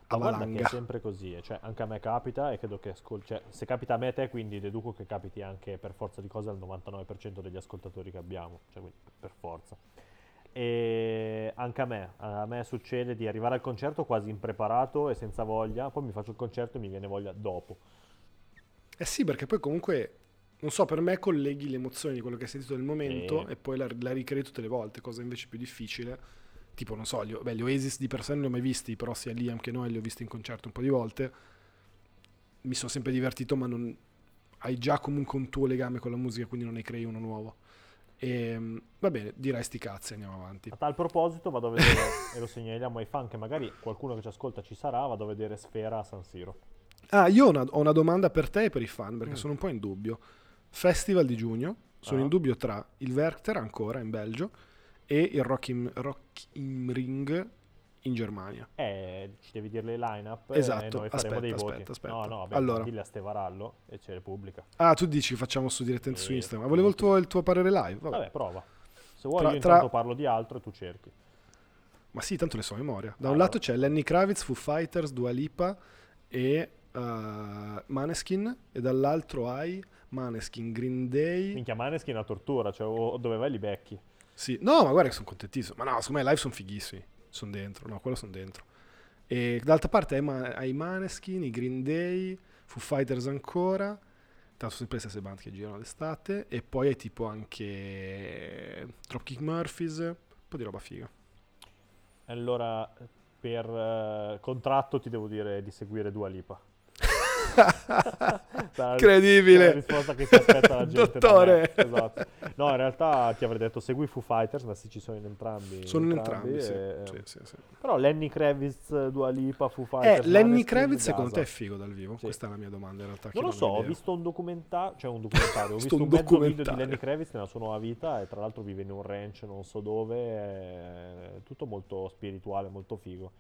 Speaker 1: a
Speaker 2: che è
Speaker 1: valanga.
Speaker 2: sempre così, eh, cioè anche a me capita e credo che ascol- cioè, se capita a me e te, quindi deduco che capiti anche per forza di cose al 99% degli ascoltatori che abbiamo, cioè quindi per forza. E anche a me, a me succede di arrivare al concerto quasi impreparato e senza voglia, poi mi faccio il concerto e mi viene voglia dopo.
Speaker 1: Eh sì, perché poi comunque, non so, per me colleghi le emozioni di quello che hai sentito nel momento
Speaker 2: Sì.
Speaker 1: e poi la, la ricrei tutte le volte, cosa invece più difficile. Tipo, non so, gli, beh, gli Oasis di per sé non li ho mai visti, però sia Liam che noi li ho visti in concerto un po' di volte. Mi sono sempre divertito, ma non hai già comunque un tuo legame con la musica, quindi non ne crei uno nuovo. E, va bene, direi sti cazzi, andiamo avanti.
Speaker 2: A tal proposito vado a vedere, (laughs) e lo segnaliamo ai fan che magari qualcuno che ci ascolta ci sarà, vado a vedere Sfera a San Siro.
Speaker 1: Ah, io ho una, ho una domanda per te e per i fan, perché
Speaker 2: Mm.
Speaker 1: sono un po' in dubbio. Festival di giugno, sono
Speaker 2: Ah.
Speaker 1: in dubbio tra il Werchter ancora in Belgio e il Rock im, Rock im Ring in Germania.
Speaker 2: Eh, ci devi dire le line-up
Speaker 1: Esatto,
Speaker 2: noi faremo
Speaker 1: aspetta,
Speaker 2: dei
Speaker 1: aspetta,
Speaker 2: voti.
Speaker 1: aspetta.
Speaker 2: No, no, vabbè,
Speaker 1: Allora.
Speaker 2: a Stevarallo e ce le pubblica.
Speaker 1: Ah, tu dici facciamo su direttamente su. Instagram. Ma volevo il tuo, il tuo parere live. Vabbè.
Speaker 2: Vabbè, prova. Se vuoi
Speaker 1: Tra-
Speaker 2: io
Speaker 1: tra-
Speaker 2: intanto parlo di altro e tu cerchi.
Speaker 1: Ma sì, tanto le so a memoria. Da
Speaker 2: Ah,
Speaker 1: un lato
Speaker 2: allora.
Speaker 1: c'è Lenny Kravitz, Foo Fighters, Dua Lipa e uh, Maneskin. E dall'altro hai Maneskin, Green Day.
Speaker 2: Minchia, Maneskin è una tortura, cioè o dove vai li becchi.
Speaker 1: Sì, no, ma guarda che sono contentissimo. Ma no, secondo me i live sono fighissimi. Sono dentro, no, quello sono dentro. E d'altra parte hai Maneskin, i Green Day, Foo Fighters ancora. Tanto sono sempre le stesse band che girano d'estate. E poi hai tipo anche Dropkick Murphys. Un po' di roba figa.
Speaker 2: Allora, per eh, contratto ti devo dire di seguire Dua Lipa.
Speaker 1: Incredibile.
Speaker 2: la risposta che si aspetta la gente
Speaker 1: Dottore.
Speaker 2: esatto. No, in realtà ti avrei detto segui Foo Fighters, ma sì, ci sono in entrambi.
Speaker 1: Sono in entrambi, sì.
Speaker 2: e-
Speaker 1: Sì, sì, sì.
Speaker 2: Però Lenny Kravitz, Dua Lipa, Foo
Speaker 1: Eh,
Speaker 2: Fighters...
Speaker 1: Lenny
Speaker 2: Maneskin,
Speaker 1: Kravitz secondo te è figo dal vivo? Questa è la mia domanda in realtà.
Speaker 2: Non lo so, ho visto un documentario, cioè un documentario, ho
Speaker 1: Visto un
Speaker 2: un mezzo video di
Speaker 1: documentario.
Speaker 2: Lenny Kravitz nella sua nuova vita e tra l'altro vive in un ranch non so dove, è tutto molto spirituale, molto figo.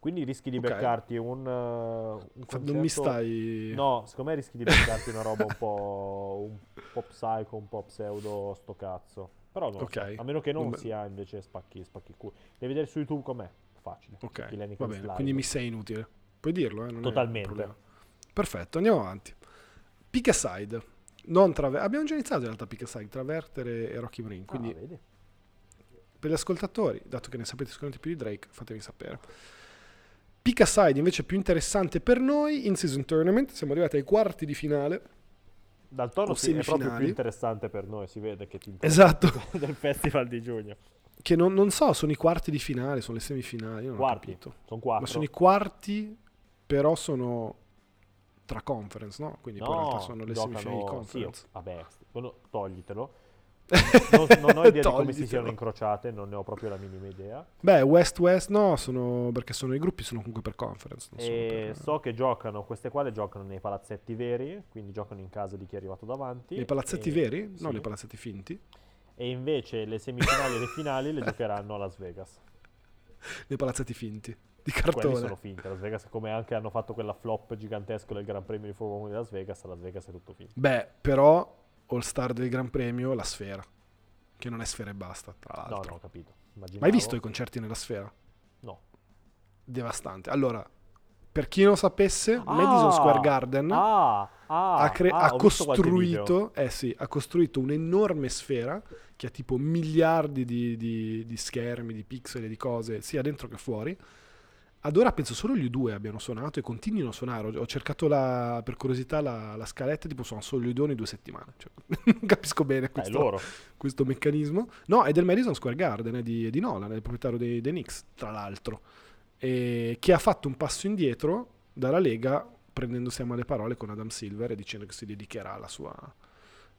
Speaker 2: Quindi rischi di
Speaker 1: Ok.
Speaker 2: beccarti un, eh, un concerto...
Speaker 1: Non mi stai...
Speaker 2: No, secondo me rischi di beccarti una roba un po', un po' psycho, un po' pseudo sto cazzo. Però non lo so, a meno che non
Speaker 1: Vabbè.
Speaker 2: sia invece spacchi, spacchi culo. Devi vedere su YouTube com'è, facile.
Speaker 1: Ok, va bene,
Speaker 2: live.
Speaker 1: quindi mi sei inutile. Puoi dirlo, eh? non
Speaker 2: Totalmente.
Speaker 1: Perfetto, andiamo avanti. Pick a side. Non traver- Abbiamo già iniziato in realtà Pick a side, Travertere e Rocky Marine. Quindi
Speaker 2: Ah, vedi?
Speaker 1: per gli ascoltatori, dato che ne sapete sicuramente più di Drake, fatemi sapere. Pick a side invece più interessante per noi, in season tournament, siamo arrivati ai quarti di finale.
Speaker 2: Dal tono
Speaker 1: o
Speaker 2: sì, è proprio più interessante per noi, si vede che ti interessa
Speaker 1: Esatto, (laughs)
Speaker 2: del festival di giugno.
Speaker 1: che non, non so, sono i quarti di finale, sono le semifinali, non
Speaker 2: Quarti, sono
Speaker 1: Ma
Speaker 2: quattro.
Speaker 1: sono i quarti, però sono tra conference, no? Quindi poi in
Speaker 2: no,
Speaker 1: realtà sono le
Speaker 2: giocano,
Speaker 1: semifinali di
Speaker 2: sì,
Speaker 1: conference.
Speaker 2: vabbè, quello toglitelo. Non, non ho (laughs) idea di come si siano incrociate, non ne ho proprio la minima idea.
Speaker 1: Beh, West-West no, sono, perché sono i gruppi, sono comunque per conference. Non per-
Speaker 2: so che giocano, queste qua le giocano nei palazzetti veri, quindi giocano in casa di chi è arrivato davanti.
Speaker 1: Nei palazzetti
Speaker 2: e-
Speaker 1: veri? No,
Speaker 2: sì.
Speaker 1: nei palazzetti finti.
Speaker 2: E invece le semifinali e le finali le (laughs) giocheranno a Las Vegas.
Speaker 1: Nei palazzetti finti. Di
Speaker 2: Quelli
Speaker 1: cartone.
Speaker 2: sono finte. Las Vegas, come anche hanno fatto quella flop gigantesco del Gran Premio di Formula 1 di Las Vegas, a Las Vegas è tutto finto.
Speaker 1: Beh, però All Star del Gran Premio, la sfera. Che non è sfera e basta, tra
Speaker 2: No,
Speaker 1: l'altro.
Speaker 2: no, ho capito.
Speaker 1: Ma
Speaker 2: Immaginavo.
Speaker 1: hai visto i concerti nella sfera?
Speaker 2: No.
Speaker 1: Devastante. Allora, per chi non sapesse,
Speaker 2: Ah!
Speaker 1: Madison Square Garden
Speaker 2: Ah, ah,
Speaker 1: ha, cre-
Speaker 2: ah,
Speaker 1: ha costruito, eh sì, ha costruito un'enorme sfera che ha tipo miliardi di, di- di schermi, di pixel di cose, sia dentro che fuori. Ad ora penso solo gli due abbiano suonato e continuino a suonare. Ho, cercato la- per curiosità la, la scaletta, tipo sono solo gli due ogni due settimane. Cioè, non (laughs) capisco bene questo, questo meccanismo. No, è del Madison Square Garden, è di, di Nolan, è il proprietario dei, dei Knicks, tra l'altro, e che ha fatto un passo indietro dalla Lega prendendosi a male parole con Adam Silver e dicendo che si dedicherà alla sua,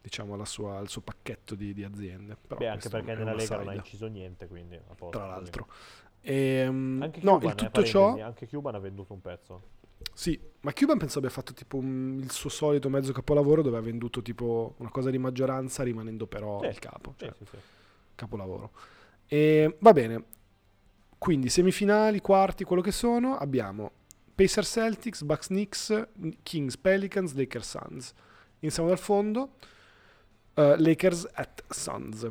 Speaker 1: diciamo, alla sua- al suo pacchetto di, di aziende. Però
Speaker 2: Beh, anche perché nella Lega non ha inciso niente, quindi posto,
Speaker 1: Tra l'altro. Ehm,
Speaker 2: Anche
Speaker 1: no,
Speaker 2: Cuban,
Speaker 1: il
Speaker 2: eh,
Speaker 1: tutto ciò...
Speaker 2: anche Cuban ha venduto un pezzo.
Speaker 1: Sì, ma Cuban penso abbia fatto tipo un- il suo solito mezzo capolavoro dove ha venduto tipo una cosa di maggioranza rimanendo però
Speaker 2: Sì,
Speaker 1: il capo. Cioè,
Speaker 2: sì, sì.
Speaker 1: capolavoro. E, va bene, quindi semifinali, quarti, quello che sono, abbiamo Pacers Celtics, Bucks Knicks, Kings Pelicans, Lakers Suns. Iniziamo dal fondo, eh, Lakers at Suns.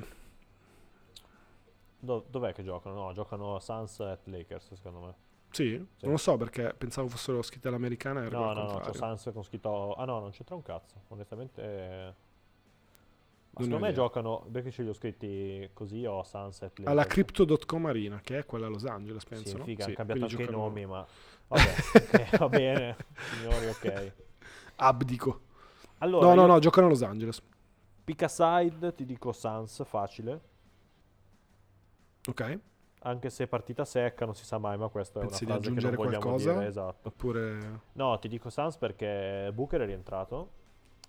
Speaker 2: Do- dov'è che giocano? No, giocano Suns at Lakers, secondo me.
Speaker 1: Sì?
Speaker 2: Sì.
Speaker 1: Non lo so perché pensavo fossero scritte all'americana e era
Speaker 2: No, no, no, c'ho
Speaker 1: contrario.
Speaker 2: Suns con scritto... Ah no, non c'entra un cazzo, onestamente... Ma
Speaker 1: Non
Speaker 2: secondo me
Speaker 1: idea.
Speaker 2: giocano, perché ce li ho scritti così, ho Sunset Lakers.
Speaker 1: Alla Crypto.com Arena, che è quella a Los Angeles, penso.
Speaker 2: Sì,
Speaker 1: no?
Speaker 2: figa,
Speaker 1: Sì,
Speaker 2: hanno cambiato anche i nomi, ma... (laughs) Vabbè, ok, va bene, signori, ok. (laughs)
Speaker 1: Abdico.
Speaker 2: Allora,
Speaker 1: no, no, no, giocano a Los Angeles.
Speaker 2: Pick aside, ti dico Suns, facile.
Speaker 1: Ok?
Speaker 2: Anche se partita secca, non si sa mai, ma questa è
Speaker 1: Pensi di
Speaker 2: una frase che non vogliamo
Speaker 1: qualcosa?
Speaker 2: dire, esatto.
Speaker 1: Oppure...
Speaker 2: No, ti dico Suns perché Booker è rientrato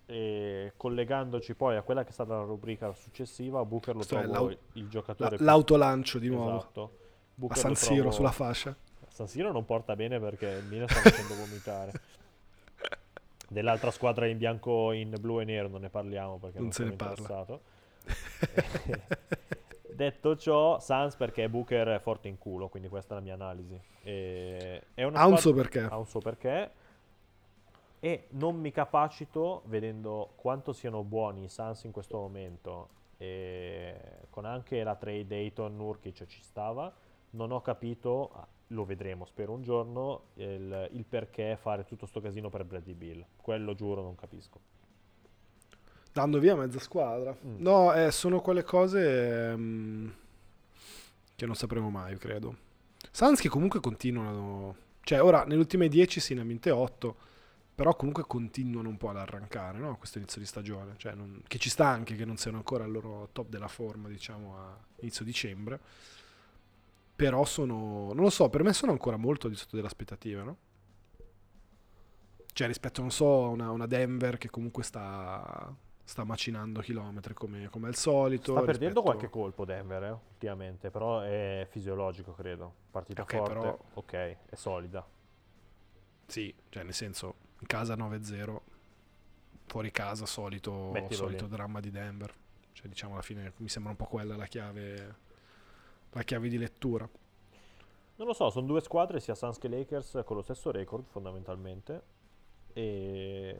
Speaker 2: e collegandoci poi a quella che è stata la rubrica successiva, Booker lo
Speaker 1: Questo è
Speaker 2: trovo il
Speaker 1: la-
Speaker 2: giocatore più-
Speaker 1: l'autolancio di nuovo.
Speaker 2: Esatto.
Speaker 1: A
Speaker 2: Booker
Speaker 1: San
Speaker 2: lo
Speaker 1: Siro,
Speaker 2: trovo-
Speaker 1: sulla fascia.
Speaker 2: San Siro non porta bene perché il Milan sta facendo vomitare. (laughs) Dell'altra squadra in bianco, in blu e nero non ne parliamo perché
Speaker 1: Non
Speaker 2: non,
Speaker 1: se ne parla. (laughs) (laughs)
Speaker 2: Detto ciò, Sans perché Booker è forte in culo, quindi questa è la mia analisi. E-
Speaker 1: Ha un
Speaker 2: squadra-
Speaker 1: suo perché.
Speaker 2: ha un suo perché. E non mi capacito, vedendo quanto siano buoni i Suns in questo momento, e con anche la trade Dayton Nurkic ci stava, non ho capito, ah, lo vedremo spero un giorno, il, il perché fare tutto sto casino per Bradley Bill. Quello giuro non capisco.
Speaker 1: Dando via mezza squadra.
Speaker 2: Mm.
Speaker 1: No, eh, sono quelle cose ehm, che non sapremo mai, credo. Suns che comunque continuano... Cioè, ora, nelle ultime 10 sì, ne ha vinte 8, però comunque continuano un po' ad arrancare, no? Questo inizio di stagione. Cioè, non- che ci sta anche che non siano ancora al loro top della forma, diciamo, a inizio dicembre. Però sono... Non lo so, per me sono ancora molto di sotto delle aspettative, no? Cioè, rispetto, non so, a una, una Denver che comunque sta, sta macinando chilometri come, come al solito.
Speaker 2: Sta perdendo
Speaker 1: rispetto-
Speaker 2: qualche colpo Denver eh, ultimamente, però è fisiologico credo. Partita
Speaker 1: Ok,
Speaker 2: forte,
Speaker 1: però-
Speaker 2: ok, è solida.
Speaker 1: Sì, cioè nel senso, in casa 9-0, fuori casa solito, solito dramma di Denver. Cioè diciamo alla fine mi sembra un po' quella la chiave, la chiave di lettura.
Speaker 2: Non lo so, sono due squadre, sia Suns che Lakers, con lo stesso record fondamentalmente. E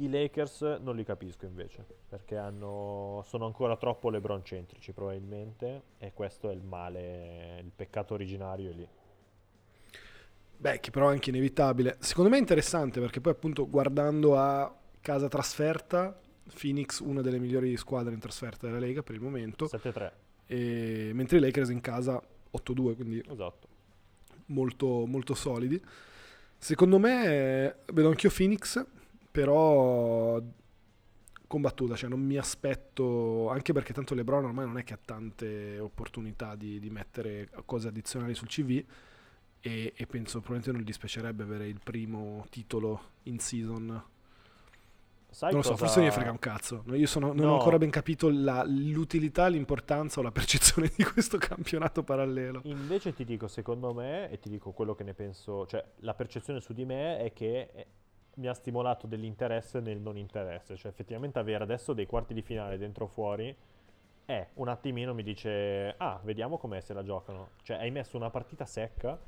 Speaker 2: i Lakers non li capisco invece, perché hanno, sono ancora troppo LeBron centrici probabilmente, e questo è il male, il peccato originario lì.
Speaker 1: Beh, che però è anche inevitabile. Secondo me è interessante perché poi appunto guardando a casa trasferta, Phoenix una delle migliori squadre in trasferta della Lega per il momento,
Speaker 2: 7-3,
Speaker 1: e- mentre i Lakers in casa 8-2, quindi
Speaker 2: esatto.
Speaker 1: molto, molto solidi. Secondo me, eh, vedo anch'io Phoenix, però combattuta, cioè non mi aspetto, anche perché tanto LeBron ormai non è che ha tante opportunità di, di mettere cose addizionali sul CV e, e penso probabilmente non gli dispiacerebbe avere il primo titolo in season
Speaker 2: Sai
Speaker 1: non lo so,
Speaker 2: cosa-
Speaker 1: forse ne frega un cazzo. Io sono- non
Speaker 2: No.
Speaker 1: ho ancora ben capito la- l'utilità, l'importanza o la percezione di questo (laughs) campionato parallelo.
Speaker 2: Invece ti dico, secondo me, e ti dico quello che ne penso, cioè la percezione su di me è che mi ha stimolato dell'interesse nel non interesse. Cioè effettivamente avere adesso dei quarti di finale dentro o fuori, eh, un attimino mi dice, ah, vediamo com'è se la giocano. Cioè hai messo una partita secca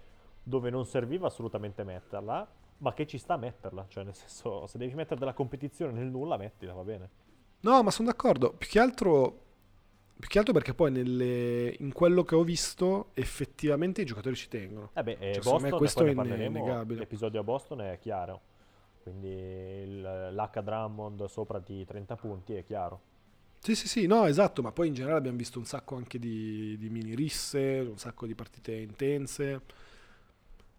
Speaker 2: dove non serviva assolutamente metterla, ma che ci sta a metterla. Cioè nel senso, se devi mettere della competizione nel nulla, mettila, va bene.
Speaker 1: No, ma sono d'accordo. Più che altro, più che altro perché poi nelle- in quello che ho visto effettivamente i giocatori ci tengono.
Speaker 2: Eh beh, eh,
Speaker 1: Cioè,
Speaker 2: Boston,
Speaker 1: questo è innegabile.
Speaker 2: l'episodio a Boston è chiaro. Quindi l'H Drummond sopra di 30 punti è chiaro.
Speaker 1: Sì, sì, sì, no, esatto, ma poi in generale abbiamo visto un sacco anche di, di mini risse, un sacco di partite intense.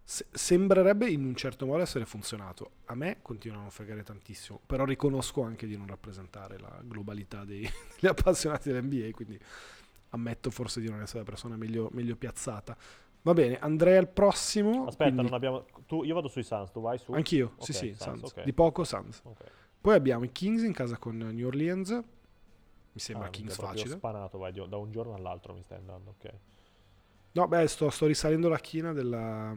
Speaker 1: Se- sembrerebbe in un certo modo essere funzionato. A me continua a fregare tantissimo, però riconosco anche di non rappresentare la globalità dei- degli appassionati dell'NBA, quindi ammetto forse di non essere la persona meglio, meglio piazzata. Va bene, andrei al prossimo.
Speaker 2: Aspetta,
Speaker 1: quindi-
Speaker 2: non abbiamo... Tu, io vado sui Suns, tu vai su?
Speaker 1: Anch'io,
Speaker 2: Ok,
Speaker 1: sì, sì,
Speaker 2: Suns,
Speaker 1: Suns.
Speaker 2: ok.
Speaker 1: Di poco Suns.
Speaker 2: Ok.
Speaker 1: Poi abbiamo i Kings in casa con New Orleans. Mi sembra
Speaker 2: Ah,
Speaker 1: Kings facile.
Speaker 2: spanato, vai, da un giorno all'altro mi stai andando, ok.
Speaker 1: No, beh, sto, sto risalendo la china della,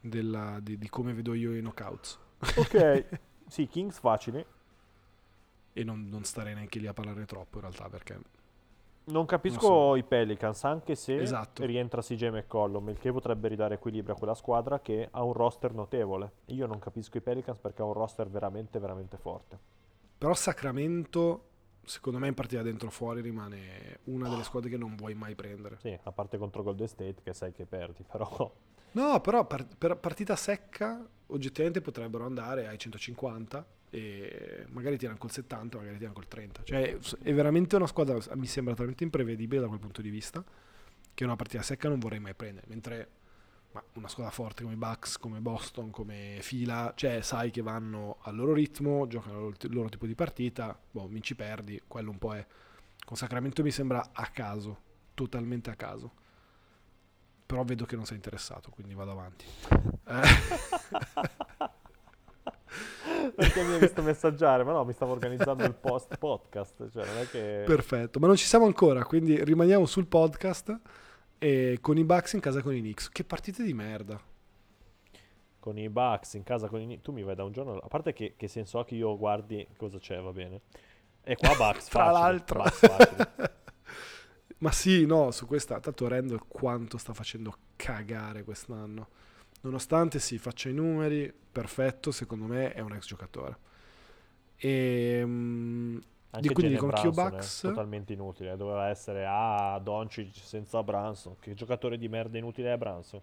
Speaker 1: della- di, di come vedo io i knockouts.
Speaker 2: Ok, (laughs) sì, Kings facili.
Speaker 1: E non, non starei neanche lì a parlare troppo in realtà perché...
Speaker 2: Non capisco
Speaker 1: Non so.
Speaker 2: i Pelicans, anche se
Speaker 1: Esatto.
Speaker 2: rientra CJ McCollum, il che potrebbe ridare equilibrio a quella squadra che ha un roster notevole. Io non capisco i Pelicans perché ha un roster veramente, veramente forte.
Speaker 1: Però Sacramento, secondo me in partita dentro o fuori rimane una delle squadre che non vuoi mai prendere.
Speaker 2: Sì, a parte contro Golden State che sai che perdi, però...
Speaker 1: No, però per partita secca oggettivamente potrebbero andare ai 150 e magari tirano col 70, magari tirano col 30. Cioè è veramente una squadra, mi sembra talmente imprevedibile da quel punto di vista che una partita secca non vorrei mai prendere. Mentre ma una squadra forte come i Bucks, come Boston, come Fila, cioè sai che vanno al loro ritmo, giocano il loro, il loro tipo di partita, boh, vinci perdi, quello un po' è. Con Sacramento mi sembra a caso, totalmente a caso. Però vedo che non sei interessato, quindi vado avanti. Eh, (laughs) (laughs)
Speaker 2: perché mi hai visto messaggiare, ma no, mi stavo organizzando il post podcast, cioè non è che...
Speaker 1: perfetto, ma non ci siamo ancora, quindi rimaniamo sul podcast e con i Bucks in casa con i Knicks. Che partite di merda.
Speaker 2: Con i Bucks in casa con i... Tu mi vai da un giorno... A parte che, che senso ha che io guardi cosa c'è, va bene. E qua Bucks (laughs)
Speaker 1: Tra
Speaker 2: facili,
Speaker 1: l'altro.
Speaker 2: Bucks facili. (laughs)
Speaker 1: Ma sì, no, su questa, tanto Randall quanto sta facendo cagare quest'anno. Nonostante sì, faccia i numeri, perfetto, secondo me è un ex giocatore. E, mm,
Speaker 2: Anche
Speaker 1: quindi
Speaker 2: Jalen
Speaker 1: con Kyo
Speaker 2: Brunson
Speaker 1: Bucks-
Speaker 2: è totalmente inutile. Doveva essere ah, Doncic senza Branson. Che giocatore di merda inutile è Branson?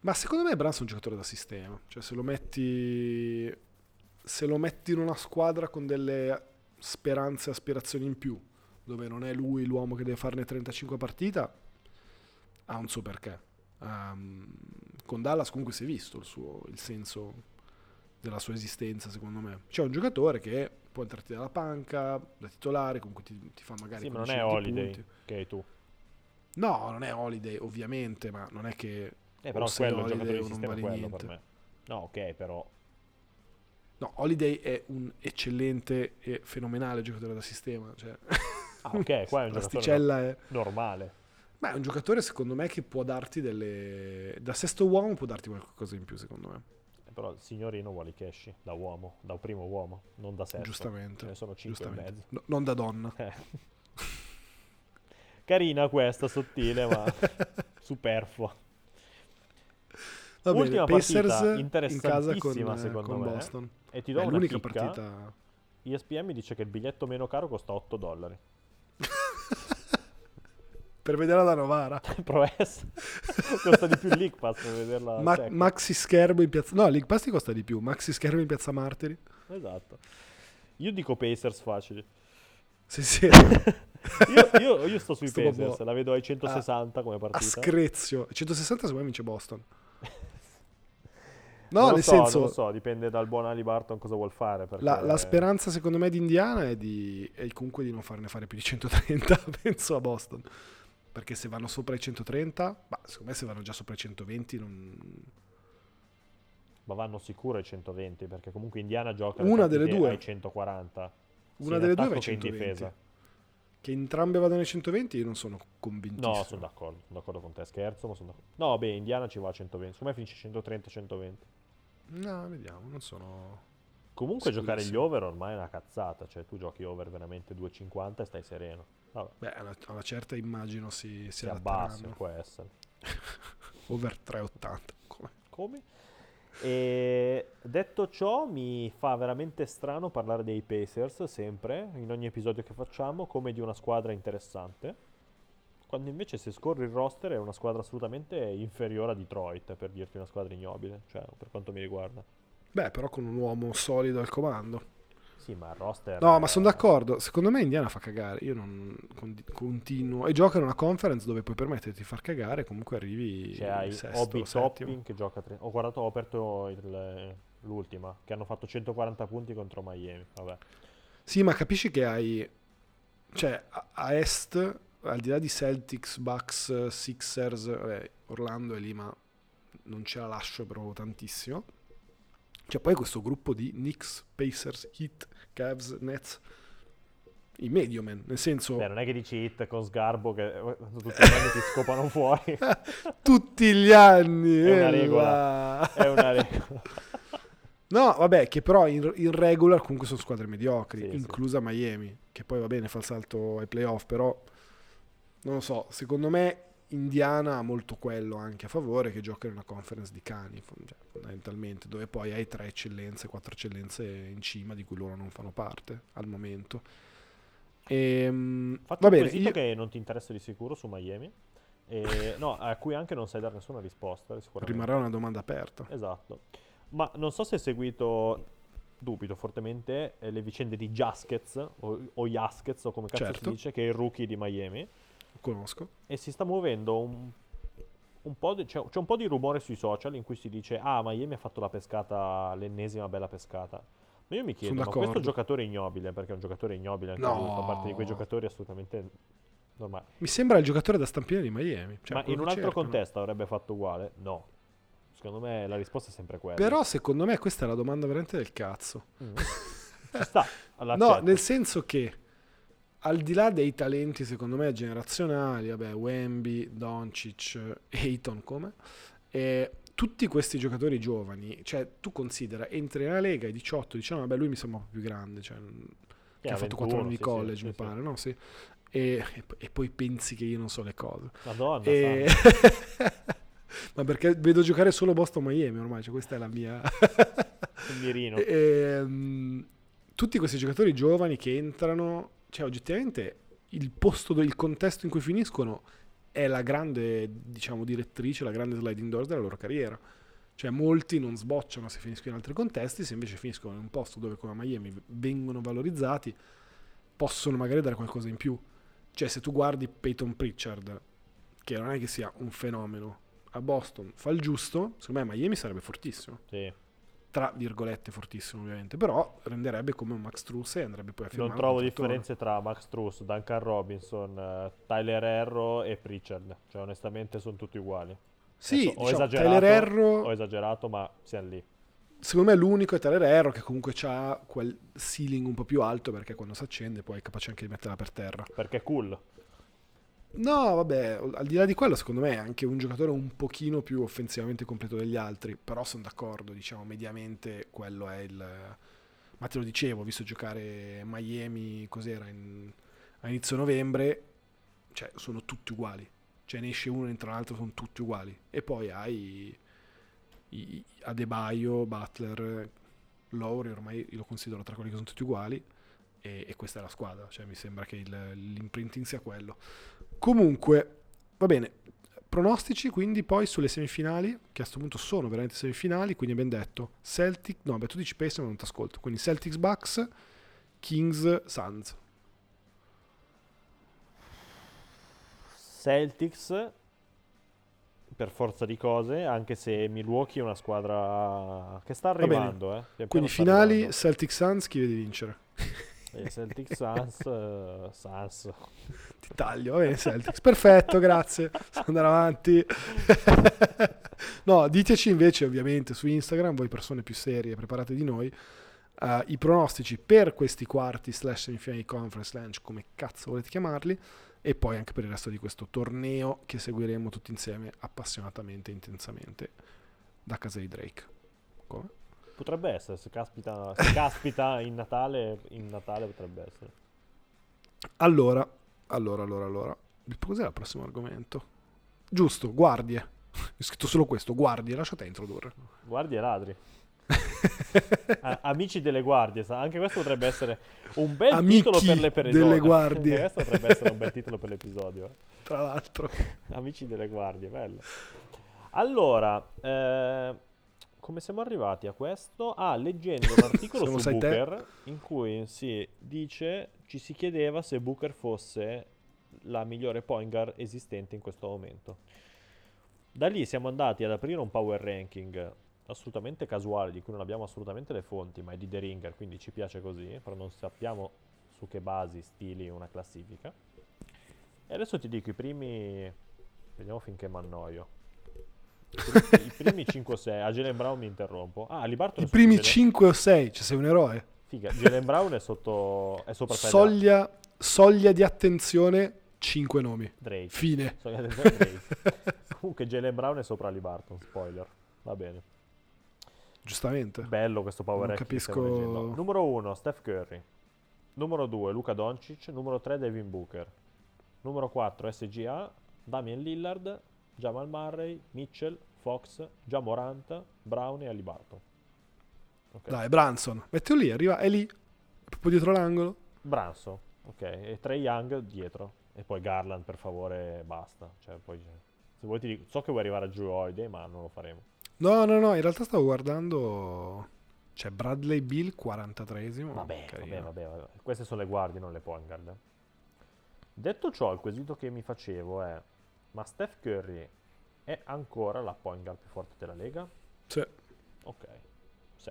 Speaker 1: ma secondo me Branson è un giocatore da sistema. Cioè se lo metti se lo metti in una squadra con delle speranze e aspirazioni in più, dove non è lui l'uomo che deve farne 35 a partita, ha un suo perché. Ehm, con Dallas comunque si è visto il, suo, il senso della sua esistenza, secondo me. C'è un giocatore che può entrarti dalla panca, da titolare, comunque ti, ti fa magari
Speaker 2: Sì, ma non
Speaker 1: 15
Speaker 2: è
Speaker 1: 20
Speaker 2: Holiday
Speaker 1: punti.
Speaker 2: che hai tu.
Speaker 1: No, non è Holiday, ovviamente, ma non è che
Speaker 2: Eh, però quello è il
Speaker 1: Holiday
Speaker 2: giocatore di quello
Speaker 1: niente.
Speaker 2: per me. No, ok, però...
Speaker 1: No, Holiday è un eccellente e fenomenale giocatore da sistema. Cioè,
Speaker 2: Ah, ok, qua è un (laughs) giocatore
Speaker 1: è...
Speaker 2: normale.
Speaker 1: Ma è un giocatore, secondo me, che può darti delle... Da sesto uomo può darti qualcosa in più, secondo me.
Speaker 2: Eh, Però il signorino vuole i cash da uomo, da primo uomo, non da sesto.
Speaker 1: Giustamente.
Speaker 2: Ce ne sono 5 e mezzo.
Speaker 1: No, non da donna.
Speaker 2: Eh. (laughs) Carina questa, sottile, ma (laughs) superflua.
Speaker 1: Va bene,
Speaker 2: Ultima
Speaker 1: Pacers
Speaker 2: partita
Speaker 1: in casa con,
Speaker 2: interessantissima,
Speaker 1: eh,
Speaker 2: secondo
Speaker 1: con
Speaker 2: me.
Speaker 1: Boston.
Speaker 2: E ti do una
Speaker 1: l'unica
Speaker 2: chicca.
Speaker 1: partita...
Speaker 2: ESPN mi dice che il biglietto meno caro costa 8 dollari.
Speaker 1: Per vederla da Novara. (laughs)
Speaker 2: Pro S. (laughs) costa di più il League Pass per vederla
Speaker 1: Ma- maxi schermo in piazza... No, League Pass ti costa di più. Maxi schermo in piazza Martiri.
Speaker 2: Esatto. Io dico Pacers facili.
Speaker 1: Sì, sì. (laughs)
Speaker 2: Io, io- io sto sui
Speaker 1: Sto
Speaker 2: Pacers,
Speaker 1: proprio
Speaker 2: la vedo ai 160 come
Speaker 1: A
Speaker 2: partita.
Speaker 1: screzio. 160 secondo me vince Boston. No,
Speaker 2: non
Speaker 1: nel
Speaker 2: so,
Speaker 1: senso...
Speaker 2: non lo so, dipende dal buon Ali Barton cosa vuol fare.
Speaker 1: La, la speranza secondo me di Indiana è, di, è comunque di non farne fare più di 130, penso a Boston. Perché se vanno sopra i 130, ma secondo me se vanno già sopra i 120 non...
Speaker 2: Ma vanno sicuro ai 120 perché comunque Indiana gioca
Speaker 1: Una
Speaker 2: le
Speaker 1: delle due.
Speaker 2: ai 140. sia
Speaker 1: Una delle due va ai
Speaker 2: che in
Speaker 1: 120.
Speaker 2: difesa.
Speaker 1: Che entrambe vadano ai 120 io non sono convintissimo.
Speaker 2: No, sono d'accordo, sono d'accordo con te, scherzo, ma sono d'accordo. No, beh, Indiana ci va a 120. Secondo me finisce 130-120.
Speaker 1: No, vediamo, non sono...
Speaker 2: Comunque giocare gli over ormai è una cazzata, cioè tu giochi over veramente 2,50 e stai sereno. Vabbè,
Speaker 1: Beh, alla, alla certa immagino si, si
Speaker 2: si abbassa, può essere. (laughs)
Speaker 1: Over 3,80. Come?
Speaker 2: Come? E detto ciò, mi fa veramente strano parlare dei Pacers sempre, in ogni episodio che facciamo, come di una squadra interessante. Quando invece se scorri il roster è una squadra assolutamente inferiore a Detroit, per dirti una squadra ignobile, cioè per quanto mi riguarda.
Speaker 1: Beh, però con un uomo solido al comando.
Speaker 2: Sì, ma il roster...
Speaker 1: No, ma
Speaker 2: è-
Speaker 1: sono d'accordo. Secondo me Indiana fa cagare. Io non con- continuo. E gioca in una conference dove puoi permetterti di far cagare. Comunque arrivi
Speaker 2: Cioè hai
Speaker 1: sesto,
Speaker 2: Obi
Speaker 1: settimo.
Speaker 2: Toppin che gioca... tre- Ho guardato, ho aperto il- l'ultima, che hanno fatto 140 punti contro Miami. Vabbè.
Speaker 1: Sì, ma capisci che hai. Cioè, a, a est, al di là di Celtics, Bucks, Sixers, vabbè, Orlando è lì, ma non ce la lascio proprio tantissimo. C'è poi questo gruppo di Knicks, Pacers, Heat, Cavs, Nets. I medio man, nel senso
Speaker 2: Beh, non è che dici hit con sgarbo che eh, tutti gli anni ti scopano fuori. (laughs)
Speaker 1: tutti gli anni.
Speaker 2: È una
Speaker 1: eh,
Speaker 2: regola. È una regola. (laughs)
Speaker 1: No, vabbè, che però in, in regular comunque sono squadre mediocri,
Speaker 2: Sì, sì.
Speaker 1: inclusa Miami, che poi va bene, fa il salto ai playoff, però non lo so, secondo me Indiana ha molto quello anche a favore, che gioca in una conference di cani, cioè, fondamentalmente, dove poi hai tre eccellenze, quattro eccellenze in cima di cui loro non fanno parte al momento. Ehm,
Speaker 2: Faccio
Speaker 1: va
Speaker 2: un
Speaker 1: bene,
Speaker 2: quesito
Speaker 1: io-
Speaker 2: che non ti interessa di sicuro su Miami. E, (laughs) no, a cui anche non sai dare nessuna risposta.
Speaker 1: Rimarrà una domanda aperta.
Speaker 2: Esatto. Ma non so se hai seguito, dubito fortemente, eh, le vicende di Jaskets o, o Jaskets o come cazzo
Speaker 1: Certo.
Speaker 2: si dice, che è il rookie di Miami.
Speaker 1: Conosco.
Speaker 2: E si sta muovendo un, un po' di, c'è, c'è un po' di rumore sui social in cui si dice ah Miami ha fatto la pescata, l'ennesima bella pescata. Ma io mi chiedo,
Speaker 1: Sono
Speaker 2: ma questo giocatore ignobile, perché è un giocatore ignobile anche
Speaker 1: No.
Speaker 2: lui, fa parte di quei giocatori assolutamente normali.
Speaker 1: Mi sembra il giocatore da stampino di Miami. cioè
Speaker 2: ma in un altro
Speaker 1: cercano.
Speaker 2: contesto avrebbe fatto uguale? No. Secondo me la risposta è sempre quella.
Speaker 1: Però secondo me questa è la domanda veramente del cazzo.
Speaker 2: Mm. Ci sta, (laughs)
Speaker 1: No, nel senso che al di là dei talenti, secondo me, generazionali, vabbè, Wemby, Doncic, Ayton come, eh, tutti questi giocatori giovani, cioè tu considera, entri nella Lega ai 18, diciamo, vabbè, lui mi sembra un po' più grande, cioè, che
Speaker 2: Sì,
Speaker 1: ha fatto 4 anni
Speaker 2: 21,
Speaker 1: di
Speaker 2: sì, sì,
Speaker 1: college,
Speaker 2: sì,
Speaker 1: mi
Speaker 2: sì.
Speaker 1: pare, no? Sì. E, e e poi pensi che io non so le cose.
Speaker 2: Madonna,
Speaker 1: E- (laughs) Ma perché vedo giocare solo Boston Miami ormai, cioè questa è la mia...
Speaker 2: il mirino. (laughs)
Speaker 1: Ehm, tutti questi giocatori giovani che entrano, cioè oggettivamente il posto, del- contesto in cui finiscono è la grande, diciamo, direttrice, la grande sliding doors della loro carriera. Cioè molti non sbocciano se finiscono in altri contesti, se invece finiscono in un posto dove come a Miami vengono valorizzati, possono magari dare qualcosa in più. Cioè se tu guardi Peyton Pritchard, che non è che sia un fenomeno, a Boston fa il giusto, secondo me Miami sarebbe fortissimo
Speaker 2: Sì.
Speaker 1: Tra virgolette fortissimo ovviamente, però renderebbe come un Max Truss e andrebbe poi a firmare
Speaker 2: Non trovo differenze tra Max Truss, Duncan Robinson, eh, Tyler Herro e Pritchard. Cioè, onestamente, sono tutti uguali.
Speaker 1: Sì,
Speaker 2: Adesso ho
Speaker 1: diciamo,
Speaker 2: esagerato,
Speaker 1: Tyler Herro,
Speaker 2: Ho esagerato, ma siamo lì.
Speaker 1: secondo me l'unico è Tyler Herro che comunque ha quel ceiling un po' più alto perché quando si accende poi è capace anche di metterla per terra.
Speaker 2: Perché è cool.
Speaker 1: No, vabbè, al di là di quello secondo me è anche un giocatore un pochino più offensivamente completo degli altri, però sono d'accordo, diciamo, mediamente quello è il... Ma te lo dicevo, ho visto giocare Miami, cos'era, in- a inizio novembre, cioè sono tutti uguali. Cioè ne esce uno, entra l'altro, sono tutti uguali. E poi hai Adebayo, Butler, Lowry, ormai lo considero tra quelli che sono tutti uguali. E, e questa è la squadra, cioè mi sembra che il- l'imprinting sia quello. Comunque, va bene. Pronostici quindi poi sulle semifinali, che a questo punto sono veramente semifinali, quindi abbiamo detto Celtic, no, beh tu dici Pacers ma non ti ascolto, quindi Celtics Bucks, Kings Suns.
Speaker 2: Celtics, per forza di cose, anche se Milwaukee è una squadra che sta arrivando. Eh.
Speaker 1: Quindi finali
Speaker 2: arrivando.
Speaker 1: Celtics Suns, chi vede vincere? (laughs)
Speaker 2: Celtics Suns, eh, Suns.
Speaker 1: Ti taglio, bene Celtics. Perfetto, grazie. Posso andare avanti. (laughs) No, diteci invece ovviamente su Instagram, voi persone più serie preparate di noi, eh, i pronostici per questi quarti slash semifinali conference lunch, come cazzo volete chiamarli, e poi anche per il resto di questo torneo che seguiremo tutti insieme appassionatamente e intensamente da casa di Drake. Come?
Speaker 2: Potrebbe essere, se caspita, se caspita in Natale, in Natale potrebbe essere.
Speaker 1: Allora, allora, allora, allora. Cos'è il prossimo argomento? Giusto, guardie. Ho scritto solo questo, guardie, lascia te introdurre.
Speaker 2: Guardie e ladri. (laughs) Amici delle guardie, anche questo potrebbe essere un bel
Speaker 1: Amici
Speaker 2: titolo per le persone.
Speaker 1: delle guardie.
Speaker 2: questo potrebbe essere un bel titolo per l'episodio.
Speaker 1: Tra l'altro.
Speaker 2: Amici delle guardie, bello. Allora, eh, come siamo arrivati a questo? Ah, leggendo un articolo (laughs) su
Speaker 1: sai te.
Speaker 2: Booker in cui si dice, ci si chiedeva se Booker fosse la migliore point guard esistente in questo momento. Da lì siamo andati ad aprire un power ranking assolutamente casuale, di cui non abbiamo assolutamente le fonti, ma è di The Ringer, quindi ci piace così, però non sappiamo su che basi stili una classifica. E adesso ti dico i primi... Vediamo finché mi annoio. I primi, i primi 5 o 6. A Jalen Brown mi interrompo. Ah, Libarton
Speaker 1: I primi
Speaker 2: Jalen-
Speaker 1: 5 o 6, cioè sei un eroe.
Speaker 2: Figa, Jalen Brown è sotto... È sopra
Speaker 1: Soglia, soglia di attenzione, 5 nomi.
Speaker 2: Drake.
Speaker 1: Fine.
Speaker 2: So che attenzione Drake. (laughs) Comunque Jalen Brown è sopra Libarton, spoiler. Va bene.
Speaker 1: Giustamente.
Speaker 2: Bello questo power
Speaker 1: Non capisco-.
Speaker 2: Numero 1, Steph Curry. Numero 2, Luca Doncic. Numero 3, Devin Booker. Numero 4, SGA. Damian Lillard. Jamal Murray. Mitchell. Fox. Jamorant. Brown e Alibarton. Ok.
Speaker 1: Dai, Branson. Mettilo lì, arriva, è lì. Proprio dietro l'angolo.
Speaker 2: Branson. Ok. E Trey Young dietro. E poi Garland, per favore, basta. Cioè, poi... Se vuoi ti dico... So che vuoi arrivare a Drew Holiday, ma non lo faremo.
Speaker 1: No, no, no, in realtà stavo guardando... C'è Bradley Bill, 43esimo.
Speaker 2: Vabbè, vabbè, vabbè, vabbè. Queste sono le guardie, non le point guard. Detto ciò, il quesito che mi facevo è: ma Steph Curry è ancora la point guard più forte della Lega?
Speaker 1: Sì.
Speaker 2: Ok. Sì.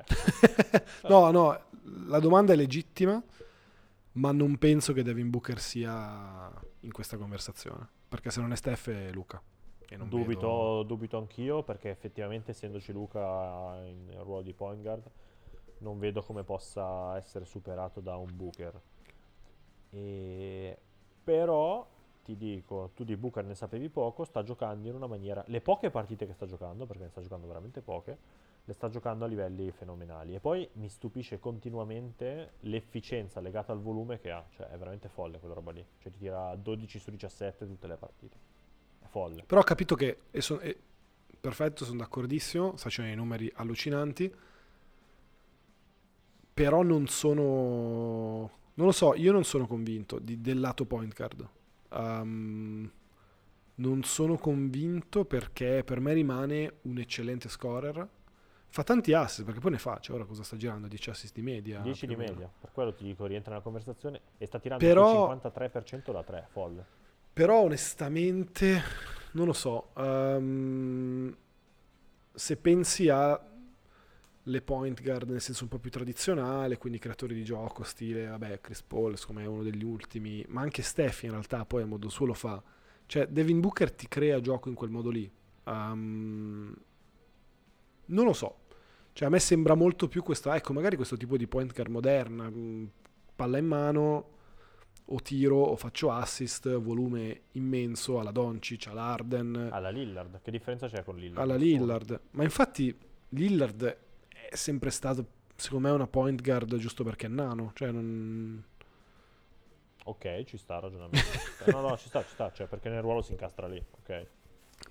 Speaker 2: (laughs)
Speaker 1: No, no, la domanda è legittima, ma non penso che Devin Booker sia in questa conversazione. Perché se non è Steph è Luca. Non
Speaker 2: dubito,
Speaker 1: vedo-
Speaker 2: dubito anch'io perché effettivamente essendoci Luca in ruolo di point guard non vedo come possa essere superato da un Booker. E... Però ti dico, tu di Booker ne sapevi poco, sta giocando in una maniera... Le poche partite che sta giocando, perché ne sta giocando veramente poche, le sta giocando a livelli fenomenali. E poi mi stupisce continuamente l'efficienza legata al volume che ha. Cioè è veramente folle quella roba lì. Cioè ti tira 12 su 17 tutte le partite. È folle.
Speaker 1: Però ho capito che... e son- e- perfetto, sono d'accordissimo, sta facendo dei numeri allucinanti. Però non sono... Non lo so, io non sono convinto di- del lato point guard. Um, non sono convinto perché per me rimane un eccellente scorer. Fa tanti assist, perché poi ne fa, cioè ora cosa sta girando? 10 assist di media.
Speaker 2: 10
Speaker 1: più
Speaker 2: di media, per quello ti dico, rientra nella conversazione e sta tirando
Speaker 1: Però-
Speaker 2: il 53% da 3, folle.
Speaker 1: Però onestamente, non lo so, ehm, se pensi a le point guard nel senso un po' più tradizionale, quindi creatori di gioco, stile, vabbè, Chris Paul, secondo me è uno degli ultimi, ma anche Steph in realtà poi a modo suo lo fa. Cioè, Devin Booker ti crea gioco in quel modo lì. Ehm, non lo so. Cioè, a me sembra molto più questo, ecco, magari questo tipo di point guard moderna, mh, palla in mano, o tiro o faccio assist, volume immenso alla Doncic, all'Arden,
Speaker 2: Alla Lillard, che differenza c'è con Lillard?
Speaker 1: alla. Lillard. Ma infatti Lillard è sempre stato, secondo me, una point guard giusto perché è nano. Cioè, non...
Speaker 2: Ok, ci sta il ragionamento. (laughs) No, no, ci sta, ci sta, cioè perché nel ruolo si incastra lì, ok.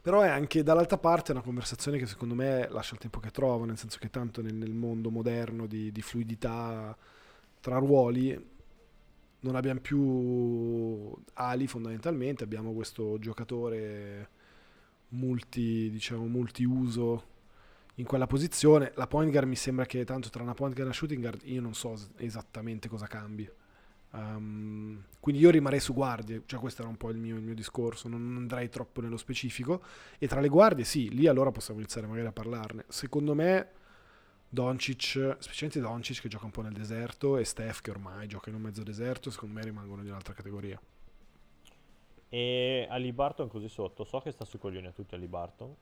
Speaker 1: Però è anche dall'altra parte una conversazione che secondo me lascia il tempo che trova, nel senso che tanto nel, nel mondo moderno di, di fluidità tra ruoli non abbiamo più ali fondamentalmente, abbiamo questo giocatore multi, diciamo, multiuso in quella posizione. La point guard mi sembra che tanto tra una point guard e una shooting guard io non so es- esattamente cosa cambi. Um, quindi io rimarrei su guardie, cioè questo era un po' il mio, il mio discorso, non andrei troppo nello specifico. E tra le guardie, sì, lì allora possiamo iniziare magari a parlarne. Secondo me, Doncic, specialmente Doncic che gioca un po' nel deserto, e Steph che ormai gioca in un mezzo deserto, secondo me rimangono di un'altra categoria.
Speaker 2: E Ali Barton così sotto, so che sta sui coglioni a tutti Ali Barton,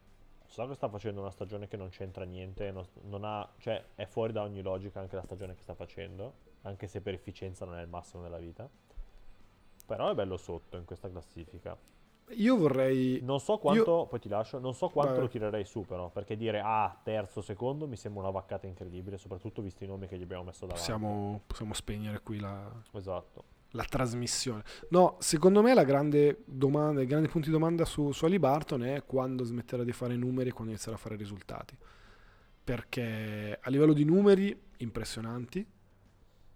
Speaker 2: So che sta facendo una stagione che non c'entra niente, non, non ha, cioè è fuori da ogni logica anche la stagione che sta facendo, anche se per efficienza non è il massimo della vita. Però è bello sotto in questa classifica.
Speaker 1: Io vorrei...
Speaker 2: Non so quanto,
Speaker 1: Io-
Speaker 2: poi ti lascio, non so quanto
Speaker 1: Vai.
Speaker 2: lo tirerei su però, perché dire ah, terzo, secondo mi sembra una vaccata incredibile, soprattutto visti i nomi che gli abbiamo messo davanti.
Speaker 1: Possiamo, possiamo spegnere qui la,
Speaker 2: Esatto.
Speaker 1: La trasmissione. No, secondo me la grande domanda, il grande punto di domanda su, su Ali Barton è quando smetterà di fare numeri e quando inizierà a fare risultati. Perché a livello di numeri impressionanti,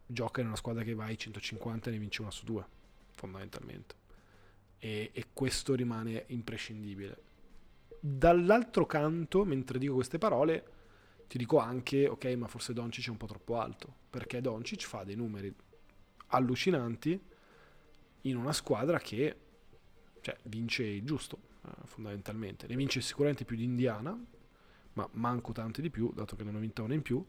Speaker 1: gioca in una squadra che va ai 150 e ne vince una su due, fondamentalmente. E, e questo rimane imprescindibile. Dall'altro canto, mentre dico queste parole, ti dico anche, ok, ma forse Doncic è un po' troppo alto, perché Doncic fa dei numeri allucinanti in una squadra che cioè, vince il giusto, eh, fondamentalmente. Ne vince sicuramente più di Indiana, ma manco tante di più, dato che ne hanno vinta una in più.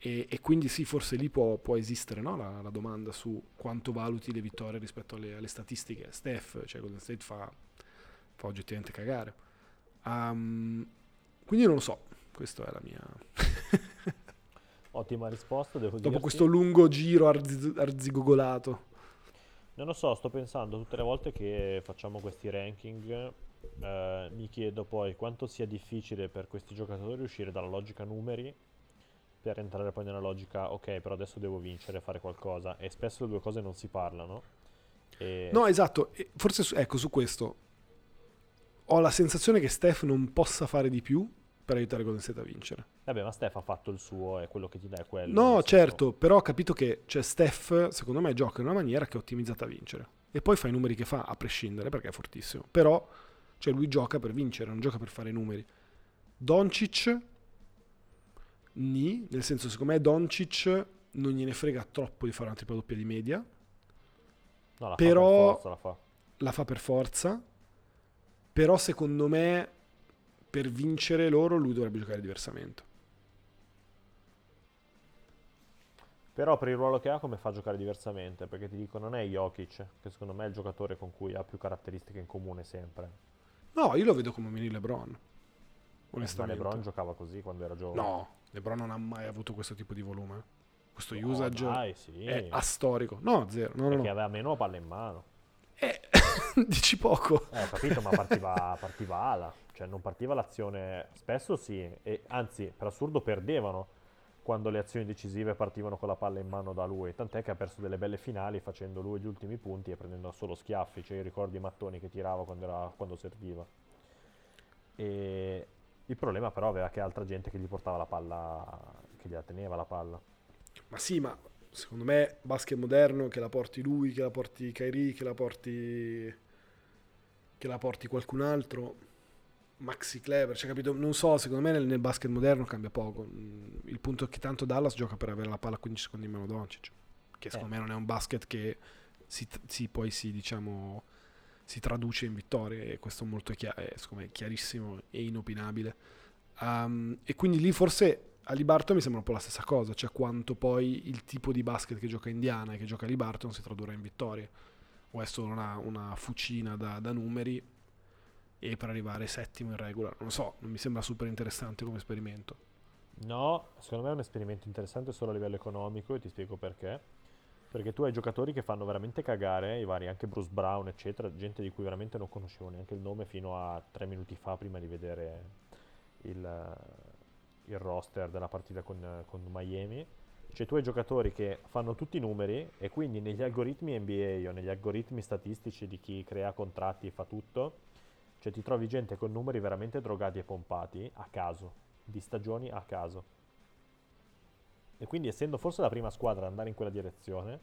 Speaker 1: E, e quindi sì, forse lì può, può esistere no? la, la domanda su quanto valuti le vittorie rispetto alle, alle statistiche. Steph, cioè Golden State fa, fa oggettivamente cagare. Ehm, quindi non lo so, questa è la mia...
Speaker 2: Ottima risposta, devo
Speaker 1: Dopo
Speaker 2: dirti.
Speaker 1: questo lungo giro arzi- arzigogolato.
Speaker 2: Non lo so, sto pensando tutte le volte che facciamo questi ranking, eh, mi chiedo poi quanto sia difficile per questi giocatori uscire dalla logica numeri per entrare poi nella logica, ok, però adesso devo vincere, fare qualcosa. E spesso le due cose non si parlano. E
Speaker 1: No, esatto. Forse su- ecco su questo ho la sensazione che Steph non possa fare di più per aiutare Golden State a vincere.
Speaker 2: Vabbè, ma Steph ha fatto il suo e quello che ti dà è quello.
Speaker 1: No, certo, però ho capito che cioè, Steph, secondo me, gioca in una maniera che è ottimizzata a vincere. E poi fa i numeri che fa, a prescindere, perché è fortissimo. Però, cioè, lui gioca per vincere, non gioca per fare numeri. Doncic, ni, nel senso, secondo me, Doncic non gliene frega troppo di fare una tripla doppia di media.
Speaker 2: No, la
Speaker 1: però-
Speaker 2: fa per forza, la fa.
Speaker 1: la fa per forza, però secondo me per vincere loro lui dovrebbe giocare diversamente.
Speaker 2: Però per il ruolo che ha, come fa a giocare diversamente? Perché ti dico, non è Jokic, che secondo me è il giocatore con cui ha più caratteristiche in comune sempre.
Speaker 1: No, io lo vedo come mini LeBron.
Speaker 2: Ma
Speaker 1: Onestamente.
Speaker 2: LeBron giocava così quando era giovane.
Speaker 1: No, LeBron non ha mai avuto questo tipo di volume. Questo
Speaker 2: No,
Speaker 1: usage
Speaker 2: dai, sì.
Speaker 1: è astorico. No, zero. No, no,
Speaker 2: Perché
Speaker 1: no.
Speaker 2: aveva meno palla in mano. (laughs)
Speaker 1: Dici poco.
Speaker 2: Eh, ho capito, ma partiva, partiva ala. Cioè, non partiva l'azione... Spesso sì. E, anzi, per assurdo perdevano quando le azioni decisive partivano con la palla in mano da lui. Tant'è che ha perso delle belle finali facendo lui gli ultimi punti e prendendo solo schiaffi. Cioè, io ricordo i mattoni che tirava quando, era- quando serviva. E il problema però aveva che altra gente che gli portava la palla, che gliela teneva la palla.
Speaker 1: Ma sì, ma secondo me basket moderno che la porti lui, che la porti Kyrie, che la porti che la porti qualcun altro, Maxi Clever, cioè capito? Non so, secondo me nel, nel basket moderno cambia poco. Mm, Il punto è che tanto Dallas gioca per avere la palla a 15 secondi in mano Doncic, che secondo me non è un basket che si, si- poi si diciamo si traduce in vittorie e questo è molto è, secondo me chiarissimo e inopinabile. Um, e quindi lì forse a Libarton mi sembra un po' la stessa cosa, cioè quanto poi il tipo di basket che gioca Indiana e che gioca Libarton si tradurrà in vittorie. O è solo una, una fucina da, da numeri e per arrivare settimo in regular. Non lo so, non mi sembra super interessante come esperimento.
Speaker 2: No, secondo me è un esperimento interessante solo a livello economico e ti spiego perché. Perché tu hai giocatori che fanno veramente cagare, i vari, anche Bruce Brown, eccetera, gente di cui veramente non conoscevo neanche il nome fino a tre minuti fa prima di vedere il, il roster della partita con, con Miami. Cioè tu hai giocatori che fanno tutti i numeri e quindi negli algoritmi NBA o negli algoritmi statistici di chi crea contratti e fa tutto, cioè ti trovi gente con numeri veramente drogati e pompati a caso, di stagioni a caso. E quindi essendo forse la prima squadra ad andare in quella direzione,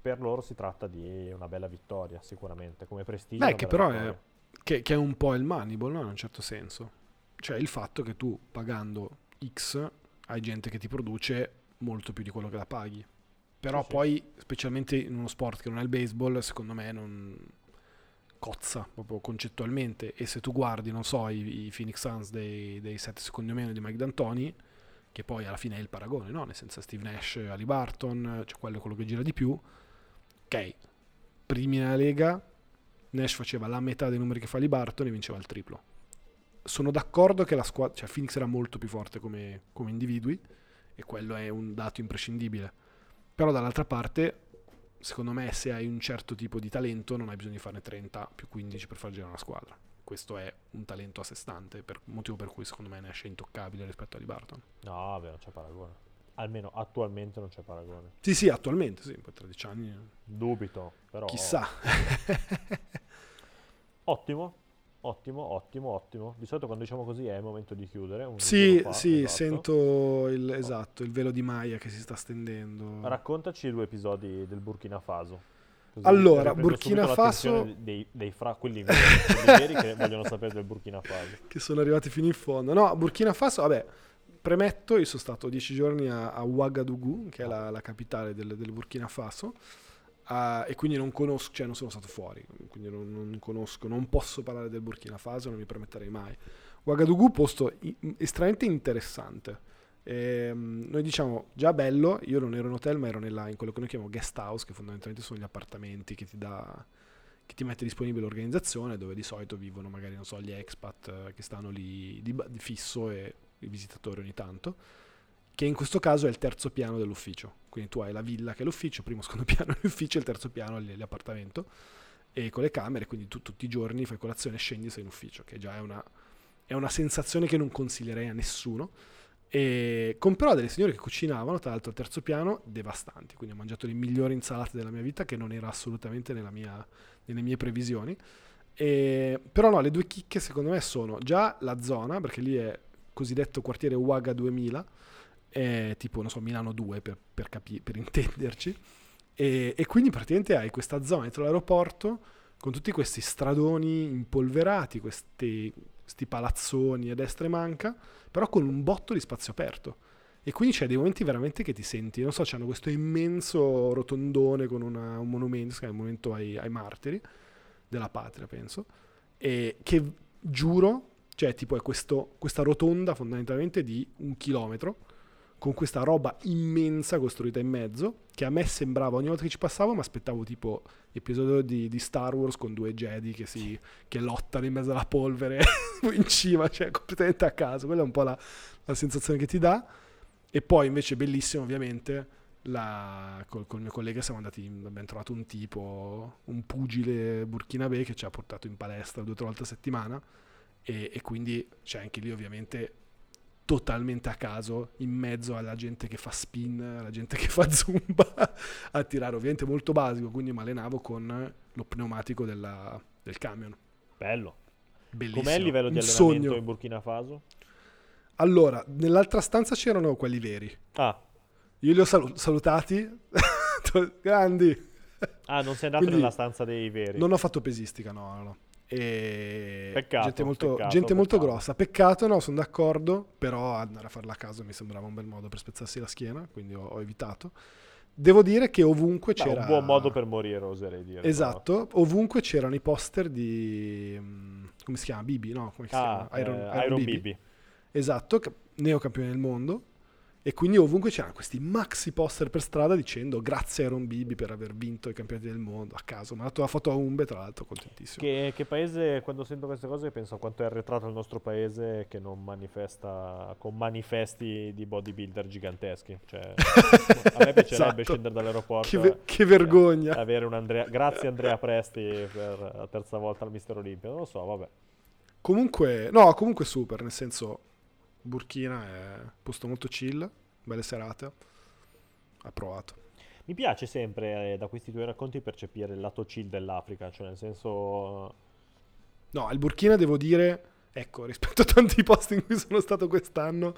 Speaker 2: per loro si tratta di una bella vittoria sicuramente, come prestigio.
Speaker 1: Beh, che però è, che, che è un po' il Moneyball, no? In un certo senso. Cioè il fatto che tu pagando X hai gente che ti produce molto più di quello che la paghi. Però
Speaker 2: Sì, sì.
Speaker 1: poi, specialmente in uno sport che non è il baseball, secondo me non cozza proprio concettualmente. E se tu guardi, non so, i, i Phoenix Suns dei, dei 7 secondi o meno di Mike D'Antoni, che poi alla fine è il paragone, no? Nel senso Steve Nash, Ali Barton, cioè quello è quello che gira di più. Ok, primi nella lega, Nash faceva la metà dei numeri che fa Ali Barton e vinceva il triplo. sono d'accordo che la squadra, cioè Phoenix era molto più forte come, come individui e quello è un dato imprescindibile. Però dall'altra parte, secondo me, se hai un certo tipo di talento non hai bisogno di farne 30 più 15 per far girare una squadra. Questo è un talento a sé stante, per, motivo per cui secondo me ne esce intoccabile rispetto a Barton.
Speaker 2: No, vabbè, non c'è paragone. Almeno attualmente non c'è paragone.
Speaker 1: Sì, sì, attualmente, sì, poi 13 anni.
Speaker 2: Dubito, però...
Speaker 1: Chissà. (laughs)
Speaker 2: ottimo, ottimo, ottimo, ottimo. Di solito quando diciamo così è il momento di chiudere.
Speaker 1: sì,
Speaker 2: fa,
Speaker 1: sì,
Speaker 2: esatto.
Speaker 1: sento il, esatto, il velo di Maya che si sta stendendo.
Speaker 2: Raccontaci i due episodi del Burkina Faso. Così
Speaker 1: Allora, Burkina Faso-
Speaker 2: Dei, dei fra quelli veri, quelli veri che (laughs) vogliono sapere del Burkina Faso.
Speaker 1: che sono arrivati fino in fondo. No, Burkina Faso, vabbè, premetto, io sono stato dieci giorni a, a Ouagadougou, che è la, la capitale del, del Burkina Faso, ah, e quindi non conosco, cioè non sono stato fuori, quindi non, non conosco, non posso parlare del Burkina Faso, non mi permetterei mai. Ouagadougou, posto estremamente interessante. Ehm, noi diciamo già bello, io non ero in hotel ma ero nella- in quello che noi chiamiamo guest house, che fondamentalmente sono gli appartamenti che ti dà che ti mette disponibile l'organizzazione, dove di solito vivono magari, non so, gli expat eh, che stanno lì di, di fisso e i visitatori ogni tanto, che in questo caso è il terzo piano dell'ufficio. Quindi tu hai la villa che è l'ufficio, primo, secondo (laughs) piano è l'ufficio, il terzo piano è l'appartamento, e con le camere, quindi tu tutti i giorni fai colazione, scendi sei in ufficio, che già è una, è una sensazione che non consiglierei a nessuno. E con però delle signore che cucinavano, tra l'altro al terzo piano, devastanti. Quindi ho mangiato le migliori insalate della mia vita, che non era assolutamente mia, nelle mie previsioni. E, però no, le due chicche secondo me sono già la zona, perché lì è cosiddetto quartiere Uaga 2000, è tipo, non so, Milano 2 per, per, capi- per intenderci. E, e quindi praticamente hai questa zona dietro l'aeroporto con tutti questi stradoni impolverati, questi, questi palazzoni a destra e manca, però con un botto di spazio aperto. E quindi c'è dei momenti veramente che ti senti, non so, c'hanno questo immenso rotondone con una- un monumento, che è il monumento ai, ai martiri della patria, penso, e che giuro, cioè tipo è questo- questa rotonda fondamentalmente di un chilometro, con questa roba immensa costruita in mezzo, che a me sembrava ogni volta che ci passavo, mi aspettavo tipo episodio di, di Star Wars con due Jedi che, si, che lottano in mezzo alla polvere (laughs) in cima, cioè completamente a caso. Quella è un po' la, la sensazione che ti dà. E poi invece bellissimo ovviamente, la, col, col mio collega siamo andati, abbiamo trovato un tipo, un pugile burkinabè che ci ha portato in palestra due o tre volte a settimana e, e quindi c'è anche lì ovviamente totalmente a caso in mezzo alla gente che fa spin, alla gente che fa (laughs) zumba a tirare ovviamente molto basico, quindi mi allenavo con lo pneumatico della- del camion.
Speaker 2: Bello.
Speaker 1: Bellissimo.
Speaker 2: Com'è il livello di
Speaker 1: Un
Speaker 2: allenamento
Speaker 1: sogno.
Speaker 2: in Burkina Faso?
Speaker 1: Allora, nell'altra stanza c'erano quelli veri.
Speaker 2: Ah,
Speaker 1: Io li ho salu- salutati, (laughs) grandi.
Speaker 2: ah, non sei andato
Speaker 1: Quindi
Speaker 2: nella stanza dei veri.
Speaker 1: Non ho fatto pesistica, no, no, no. E
Speaker 2: Peccato,
Speaker 1: gente molto,
Speaker 2: peccato,
Speaker 1: gente molto grossa. Peccato, no, sono d'accordo, però andare a farla a casa mi sembrava un bel modo per spezzarsi la schiena, quindi ho, ho evitato. Devo dire che ovunque
Speaker 2: Beh,
Speaker 1: c'era...
Speaker 2: un buon modo per morire, oserei dire.
Speaker 1: Esatto, ovunque c'erano i poster di... mm, come si chiama? Bibi, no? Come si
Speaker 2: Ah,
Speaker 1: chiama? Iron,
Speaker 2: eh,
Speaker 1: Iron
Speaker 2: Iron
Speaker 1: Bibi.
Speaker 2: Bibi.
Speaker 1: Esatto, ca- neocampione del mondo. E quindi ovunque c'erano questi maxi poster per strada dicendo grazie a Iron Bibi per aver vinto i campionati del mondo a caso. Mi ha dato la foto a Umbe, tra l'altro, contentissimo.
Speaker 2: Che, che paese, quando sento queste cose, penso a quanto è arretrato il nostro paese che non manifesta con manifesti di bodybuilder giganteschi. Cioè, (laughs) a me piacerebbe
Speaker 1: Esatto.
Speaker 2: scendere dall'aeroporto
Speaker 1: Che, ve- che vergogna.
Speaker 2: avere un Andrea. Grazie Andrea Presti per la terza volta al Mister Olimpia. Non lo so, vabbè.
Speaker 1: Comunque, no, comunque super, nel senso, Burkina è un posto molto chill, belle serate. Approvato.
Speaker 2: Mi piace sempre eh, da questi tuoi racconti percepire il lato chill dell'Africa, cioè nel senso
Speaker 1: No, il Burkina devo dire, ecco, (laughs) rispetto a tanti posti in cui sono stato quest'anno,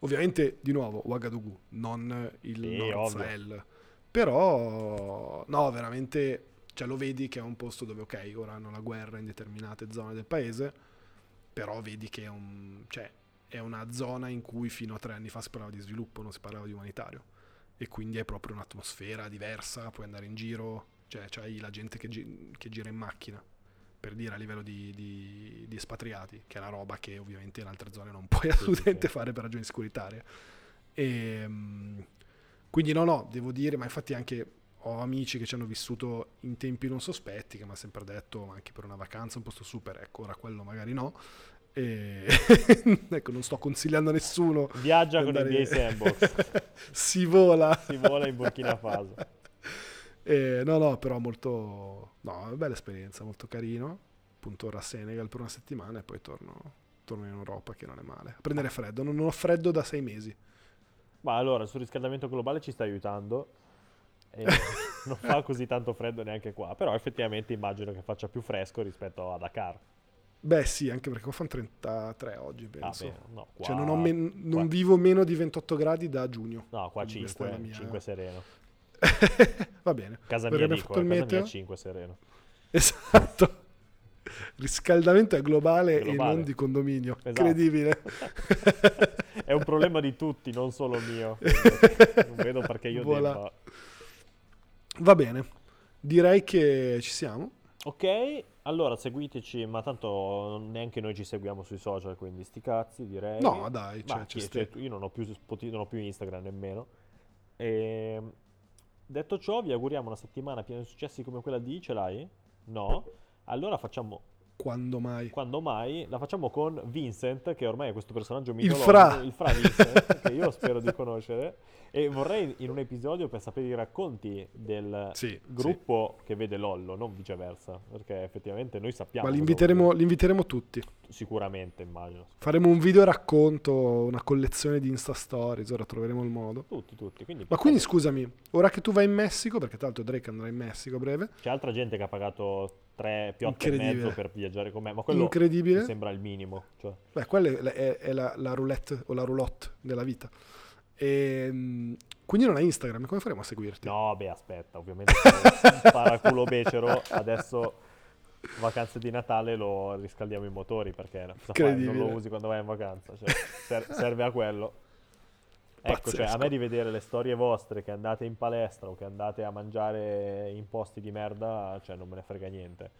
Speaker 1: ovviamente, di nuovo, Ouagadougou, non il
Speaker 2: Sì,
Speaker 1: Nord. Sahel. Però, no, veramente, cioè lo vedi che è un posto dove, ok, ora hanno la guerra in determinate zone del paese, però vedi che è, un, cioè, è una zona in cui fino a tre anni fa si parlava di sviluppo, non si parlava di umanitario. E quindi è proprio un'atmosfera diversa, puoi andare in giro, cioè c'hai la gente che, gi- che gira in macchina per dire a livello di, di- di espatriati, che è una roba che ovviamente in altre zone non (laughs) puoi assolutamente fare per ragioni securitarie. E, mm, quindi no, no, devo dire, ma infatti anche ho amici che ci hanno vissuto in tempi non sospetti, che mi ha sempre detto, ma anche per una vacanza un posto super, ecco, ora quello magari no. E... (laughs) ecco, non sto consigliando a nessuno.
Speaker 2: Viaggia con
Speaker 1: andare-
Speaker 2: NBA Sandbox. (laughs)
Speaker 1: si vola.
Speaker 2: Si vola in Burkina Faso.
Speaker 1: Eh, no, no, però molto... No, bella esperienza, molto carino. Appunto ora a Senegal per una settimana e poi torno, torno in Europa, che non è male. A prendere freddo. Non, non ho freddo da sei mesi.
Speaker 2: Ma allora, sul riscaldamento globale ci sta aiutando. E non fa (laughs) così tanto freddo neanche qua. Però effettivamente immagino che faccia più fresco rispetto a Dakar.
Speaker 1: Beh sì, anche perché qua fanno 33 oggi,
Speaker 2: Ah,
Speaker 1: penso.
Speaker 2: beh, no, qua,
Speaker 1: cioè non, ho men- non vivo meno di 28 gradi da giugno.
Speaker 2: No, qua
Speaker 1: Quindi questa è
Speaker 2: 5,
Speaker 1: la mia-
Speaker 2: 5 sereno. (laughs)
Speaker 1: Va bene.
Speaker 2: Casa mia dico,
Speaker 1: fatto il
Speaker 2: casa
Speaker 1: meteo.
Speaker 2: mia 5 sereno.
Speaker 1: Esatto. Riscaldamento è globale, e
Speaker 2: Globale.
Speaker 1: non di condominio.
Speaker 2: Esatto.
Speaker 1: Incredibile. (laughs)
Speaker 2: È un problema di tutti, non solo mio. (laughs) non vedo perché io
Speaker 1: Voilà.
Speaker 2: debba...
Speaker 1: Va bene. Direi che ci siamo.
Speaker 2: Ok, allora seguiteci, ma tanto neanche noi ci seguiamo sui social, quindi sti cazzi direi.
Speaker 1: No, dai,
Speaker 2: Ma
Speaker 1: cioè,
Speaker 2: chi- cioè, io non ho, più, non ho più Instagram nemmeno. E, detto ciò, vi auguriamo una settimana piena di successi come quella di Ce l'hai? No? Allora facciamo,
Speaker 1: Quando mai?
Speaker 2: quando mai, la facciamo con Vincent, che ormai è questo personaggio
Speaker 1: Il
Speaker 2: mitologico,
Speaker 1: Fra.
Speaker 2: il Fra Vincent, (laughs) che io spero di conoscere. E vorrei in un episodio per sapere i racconti del
Speaker 1: Sì,
Speaker 2: gruppo che vede Lollo, non viceversa, perché effettivamente noi sappiamo.
Speaker 1: Ma li inviteremo, tutti.
Speaker 2: Sicuramente, immagino.
Speaker 1: Faremo un video racconto, una collezione di Insta Stories, ora troveremo il modo.
Speaker 2: Tutti, tutti. Quindi,
Speaker 1: Ma quindi scusami, ora che tu vai in Messico, perché tra l'altro Drake andrà in Messico a breve,
Speaker 2: C'è altra gente che ha pagato tre piotte e mezzo per viaggiare con me, ma quello
Speaker 1: incredibile.
Speaker 2: mi sembra il minimo. Cioè,
Speaker 1: Beh, quella è, è- la, la roulette o la roulotte della vita. Ehm, quindi non hai Instagram, come faremo a seguirti?
Speaker 2: no, beh, aspetta, ovviamente (laughs) paraculo becero, adesso vacanze di Natale lo riscaldiamo i motori perché non lo usi quando vai in vacanza, cioè, ser- serve a quello. Ecco, cioè, a me rivedere le storie vostre che andate in palestra o che andate a mangiare in posti di merda, cioè non me ne frega niente.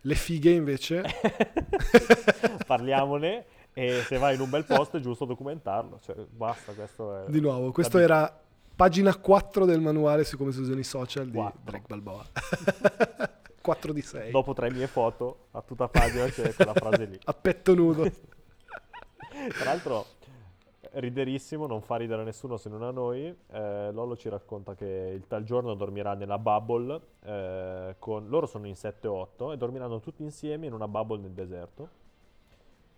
Speaker 1: Le fighe invece, (laughs)
Speaker 2: Parliamone e se vai in un bel posto è giusto documentarlo, cioè basta, questo è...
Speaker 1: di nuovo, questo era pagina 4 del manuale su come si usano i social di
Speaker 2: Quattro.
Speaker 1: Drake Balboa. (laughs) 4 di 6.
Speaker 2: Dopo tre mie foto, a tutta pagina c'è quella frase lì. (laughs)
Speaker 1: A petto nudo.
Speaker 2: Tra l'altro, riderissimo, non fa ridere nessuno se non a noi. eh, Lolo ci racconta che il tal giorno dormirà nella bubble. eh, con... Loro sono in 7-8 e dormiranno tutti insieme in una bubble nel deserto.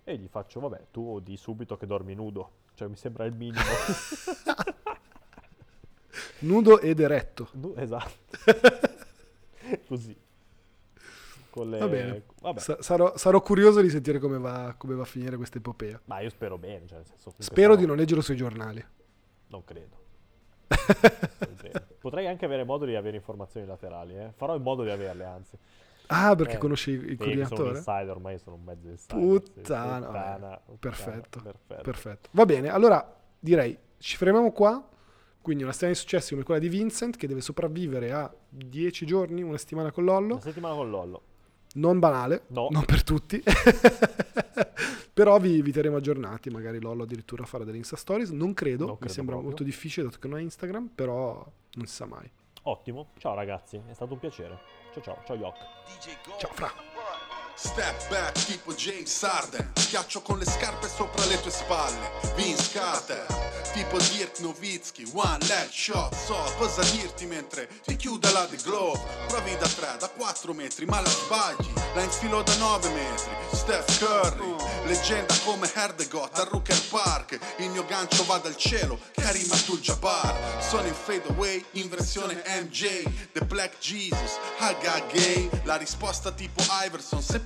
Speaker 2: E gli faccio, vabbè, tu di subito che dormi nudo. Cioè, mi sembra il minimo. (laughs)
Speaker 1: Nudo ed eretto.
Speaker 2: Nu- esatto. (laughs) Così. Con le...
Speaker 1: Va bene.
Speaker 2: Vabbè.
Speaker 1: Sa- sarò, sarò curioso di sentire come va, come va a finire questa epopea.
Speaker 2: Ma io spero bene, cioè, senso,
Speaker 1: Spero
Speaker 2: sarà-
Speaker 1: di non leggerlo sui giornali.
Speaker 2: Non credo. (laughs) Potrei anche avere modo di avere informazioni laterali, eh. Farò in modo di averle, anzi.
Speaker 1: Ah, perché
Speaker 2: Eh,
Speaker 1: conosci il
Speaker 2: Sì, sono un
Speaker 1: coordinatore?
Speaker 2: insider, ormai sono un mezzo insider. sì.
Speaker 1: Puttana,
Speaker 2: Puttana, puttana,
Speaker 1: Perfetto,
Speaker 2: perfetto.
Speaker 1: Perfetto. Va bene, allora direi ci fermiamo qua. Quindi una settimana di successi come quella di Vincent che deve sopravvivere a 10 giorni, una settimana con Lollo.
Speaker 2: Una settimana con Lollo.
Speaker 1: Non banale,
Speaker 2: No.
Speaker 1: non per tutti. (laughs) Però vi, vi terremo aggiornati, magari Lollo addirittura farà delle Insta Stories. Non credo,
Speaker 2: Non
Speaker 1: mi
Speaker 2: credo
Speaker 1: sembra
Speaker 2: proprio.
Speaker 1: molto difficile dato che non ha Instagram, però non si sa mai.
Speaker 2: Ottimo. Ciao ragazzi, è stato un piacere. Ciao ciao, ciao Yok.
Speaker 1: Ciao Fra.
Speaker 3: Step back tipo James Harden. Schiaccio con le scarpe sopra le tue spalle. Vince Carter Tipo Dirk Nowitzki. One leg shot So cosa dirti mentre ti chiude la The Glove Provi da 3, da 4 metri ma la sbagli. La infilo da 9 metri. Steph Curry Leggenda come Herdegot a Rooker Park. Il mio gancio va dal cielo Karim Abdul-Jabbar. Sono in fade away in versione MJ The Black Jesus Haga Gay. La risposta tipo Iverson Se